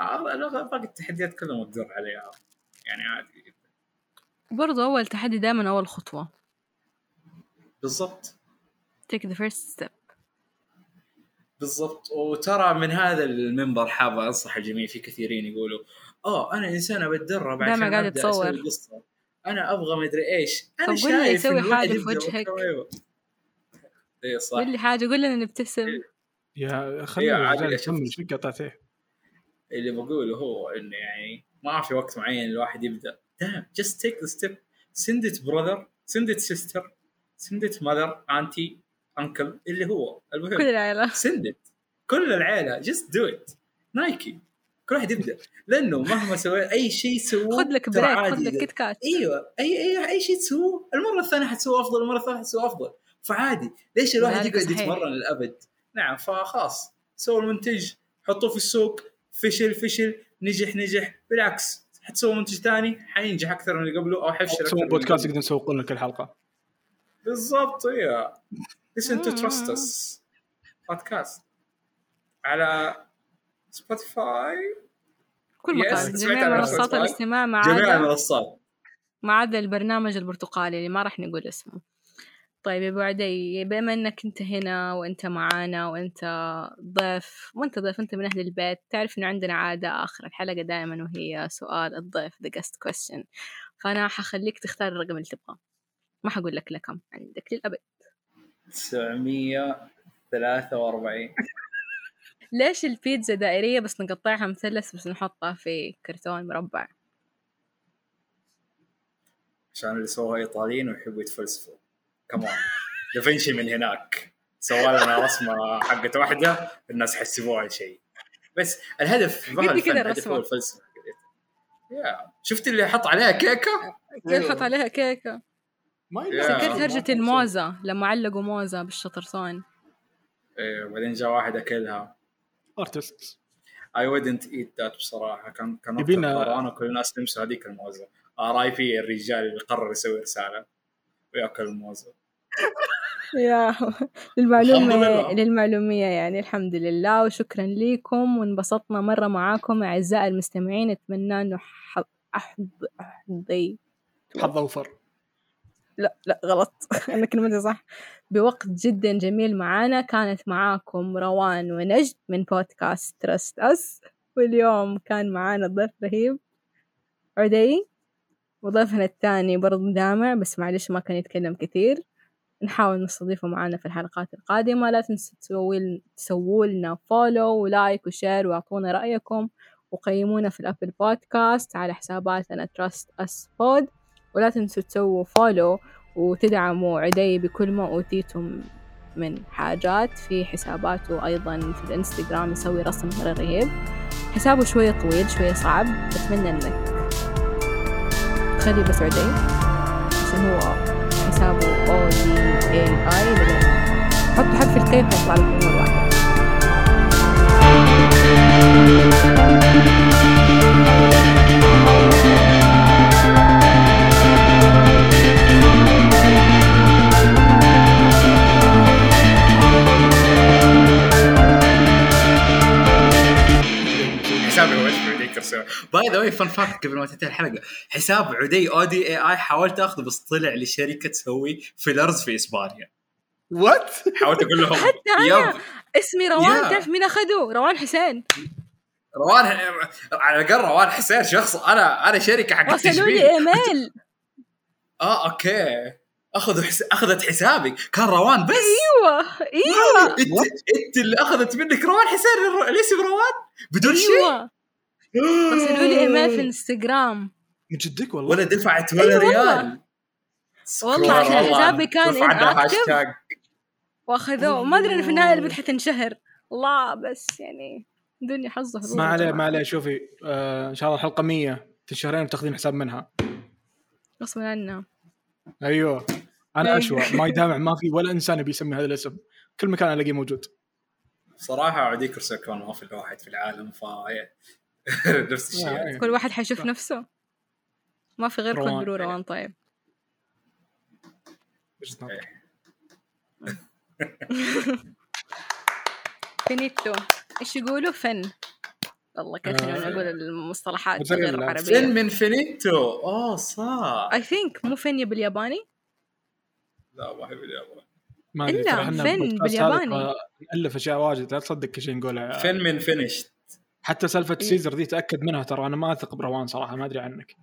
أغلب- باقي التحديات كلها مقدور عليها. يعني عادي جدا.
برضو أول تحدي دائما أول خطوة.
بالضبط.
Take the first step.
بالضبط. وترى من هذا المنبر حاب أنصح الجميع في كثيرين يقولوا آه أنا إنسان بتدرب عشان
قاعد.
أسوي قصة. أنا أبغى مدري إيش. أنا
طب قول لي
شايف
يسوي حاجة في وجهك.
صح.
قول لي حاجة قول لنا نبتسم
يا خلينا
شوف.
يكمل إيش قطعتيه
اللي بقوله هو إنه يعني ما في وقت معين الواحد يبدأ. Damn just take the step. Send it brother send it sister send it mother auntie uncle اللي هو.
كل
المهم
العيلة.
send it. كل العيلة just do it. نايكي كل واحد يبدأ. لأنه مهما سويت أي شيء تسووه
خذ لك
break
خذ لك كيت كات
أيوه أي أي أي شيء تسووه المرة الثانية حتسووه أفضل المرة الثالثة حتسووه أفضل. فعادي. ليش الواحد يقعد. يتمرن للأبد؟ نعم فخلاص. سووا المنتج حطوه في السوق فشل فشل نجح نجح. بالعكس حتسوي منتج ثاني حينجح أكثر من اللي قبله أو حيفشل أكثر
تسوون
من اللي
بودكاست
قبله.
يقدرون يسوقون لك الحلقة
بالضبط أيوه listen to trust us بودكاست على سبوتيفاي
كل
Yes،
مكان جميع منصات. الاستماع ما
جميع
عدا
المنصات.
ما عدا البرنامج البرتقالي اللي ما راح نقول اسمه. طيب يا أبو عدي بما إنك أنت هنا وأنت معانا وأنت ضيف وأنت ضيف أنت من أهل البيت تعرف إنه عندنا عادة آخر الحلقة دائما وهي سؤال الضيف the guest question. فأنا حخليك تختار الرقم اللي تبغاه. ما حقول لك لكم عندك للأبد.
943
ليش البيتزا دائرية بس نقطعها مثلث بس نحطها في كرتون مربع؟
عشان اللي سووها إيطاليين ويحبوا يتفلسفوا. كمان دافنشي من هناك. سوى لنا رسمة حقت واحدة الناس حسبوها شيء. بس الهدف
كده
الهدف. هو الفلسفه يا شفت اللي حط عليها كيكة؟
كيف حط عليها كيكة؟
ما
ما
هرجة الموزة لما علقوا موزة بالشطرطون
إيه وبعدين جاء واحد أكلها.
artist
I wouldn't eat that بصراحة. كان كان
يبينا-
كل الناس تمسوا هذيك الموزه RIP الرجال اللي قرر يسوي رسالة. وياكل الموزه
يا للمعلومة. للمعلومية يعني الحمد لله وشكرا لكم وانبسطنا مرة معاكم. أعزائي المستمعين أتمنى أنه ح- أحض أحضي
حظ أوفر.
لا لا غلط. أنا كلمتي صح. بوقت جدا جميل معانا. كانت معاكم روان ونجد من بودكاست Trust Us واليوم كان معانا ضيف رهيب. عدي. وضيفنا الثاني برضه دامع بس معلش ما كان يتكلم كثير. نحاول نستضيفه معنا في الحلقات القادمة. لا تنسوا تسوي تسووا لنا follow و like و share واعطونا رأيكم وقيمونا في ال Apple Podcast على حساباتنا Trust Us Pod ولا تنسوا تسووا follow وتدعموا عدي بكل ما أوتيتم من حاجات. في حساباته أيضا في الإنستغرام يسوي رسم مرة رهيب حسابه شوية طويل شوية صعب. أتمنى إنك تخلي بس عدي. عشان هو حسابه دي آي. اي بعدين حطوا حرف الكي حيطلع لكم مرة واحدة
fun fact قبل ما تنتهي الحلقة. حساب عدي أودي إي آي حاولت اخذه بس طلع لشركة تسوي fillers في إسبانيا.
what
حاولت أقول لهم
حتى أنا.
yep.
اسمي روان. تعرف مين أخده روان حسين.
روان على الأقل روان حسين شخص. أنا أنا شركة حق تجميل
لي إيميل.
آه okay. أخذوا حس... أخذت حسابي. كان روان بس.
إيوه إيوه.
إنت إنت اللي أخذت منك روان حسين الر- الاسم روان؟ بدون شيء؟
أيوه رسلوا لي إيميل في الانستغرام
من جدك والله.
ولا دفعت ولا
أيوة.
ريال.
والله عشان. حسابي كان.
هاشتاج
وأخذوه. ما أدري إن في النهاية البنت حتنشهر الله بس يعني دنيا حظ حظوظ
ما عليه. ما عليه. شوفي آه إن شاء الله الحلقة 100 في الشهرين بتاخذين حساب منها.
غصبا عنا
أيوه.
إيه.
أنا اشوى ما يدامع ما في ولا إنسان بيسمي هذا الاسم. كل مكان ألاقيه موجود.
صراحة عدي كرسي كان افضل واحد في العالم ف نفس الشيء.
آه،
كل واحد حيشوف نفسه. ما في
روان.
تقولوا روان طيب. finito إيش يقولوا؟ fin. والله كيف
آه.
نقول المصطلحات
مثل
غير
ال-
fin
عربية
من finito اوه صح.
I think مو fin بالياباني؟
لا ما أحب اليابان.
ما إحنا fin
بالياباني.
نألف أشياء واجد. لا تصدق كل شيء نقوله
fin من finished
حتى سالفة
إيه.
سيزر دي تأكد منها ترى أنا ما أثق بروان صراحة ما أدري عنك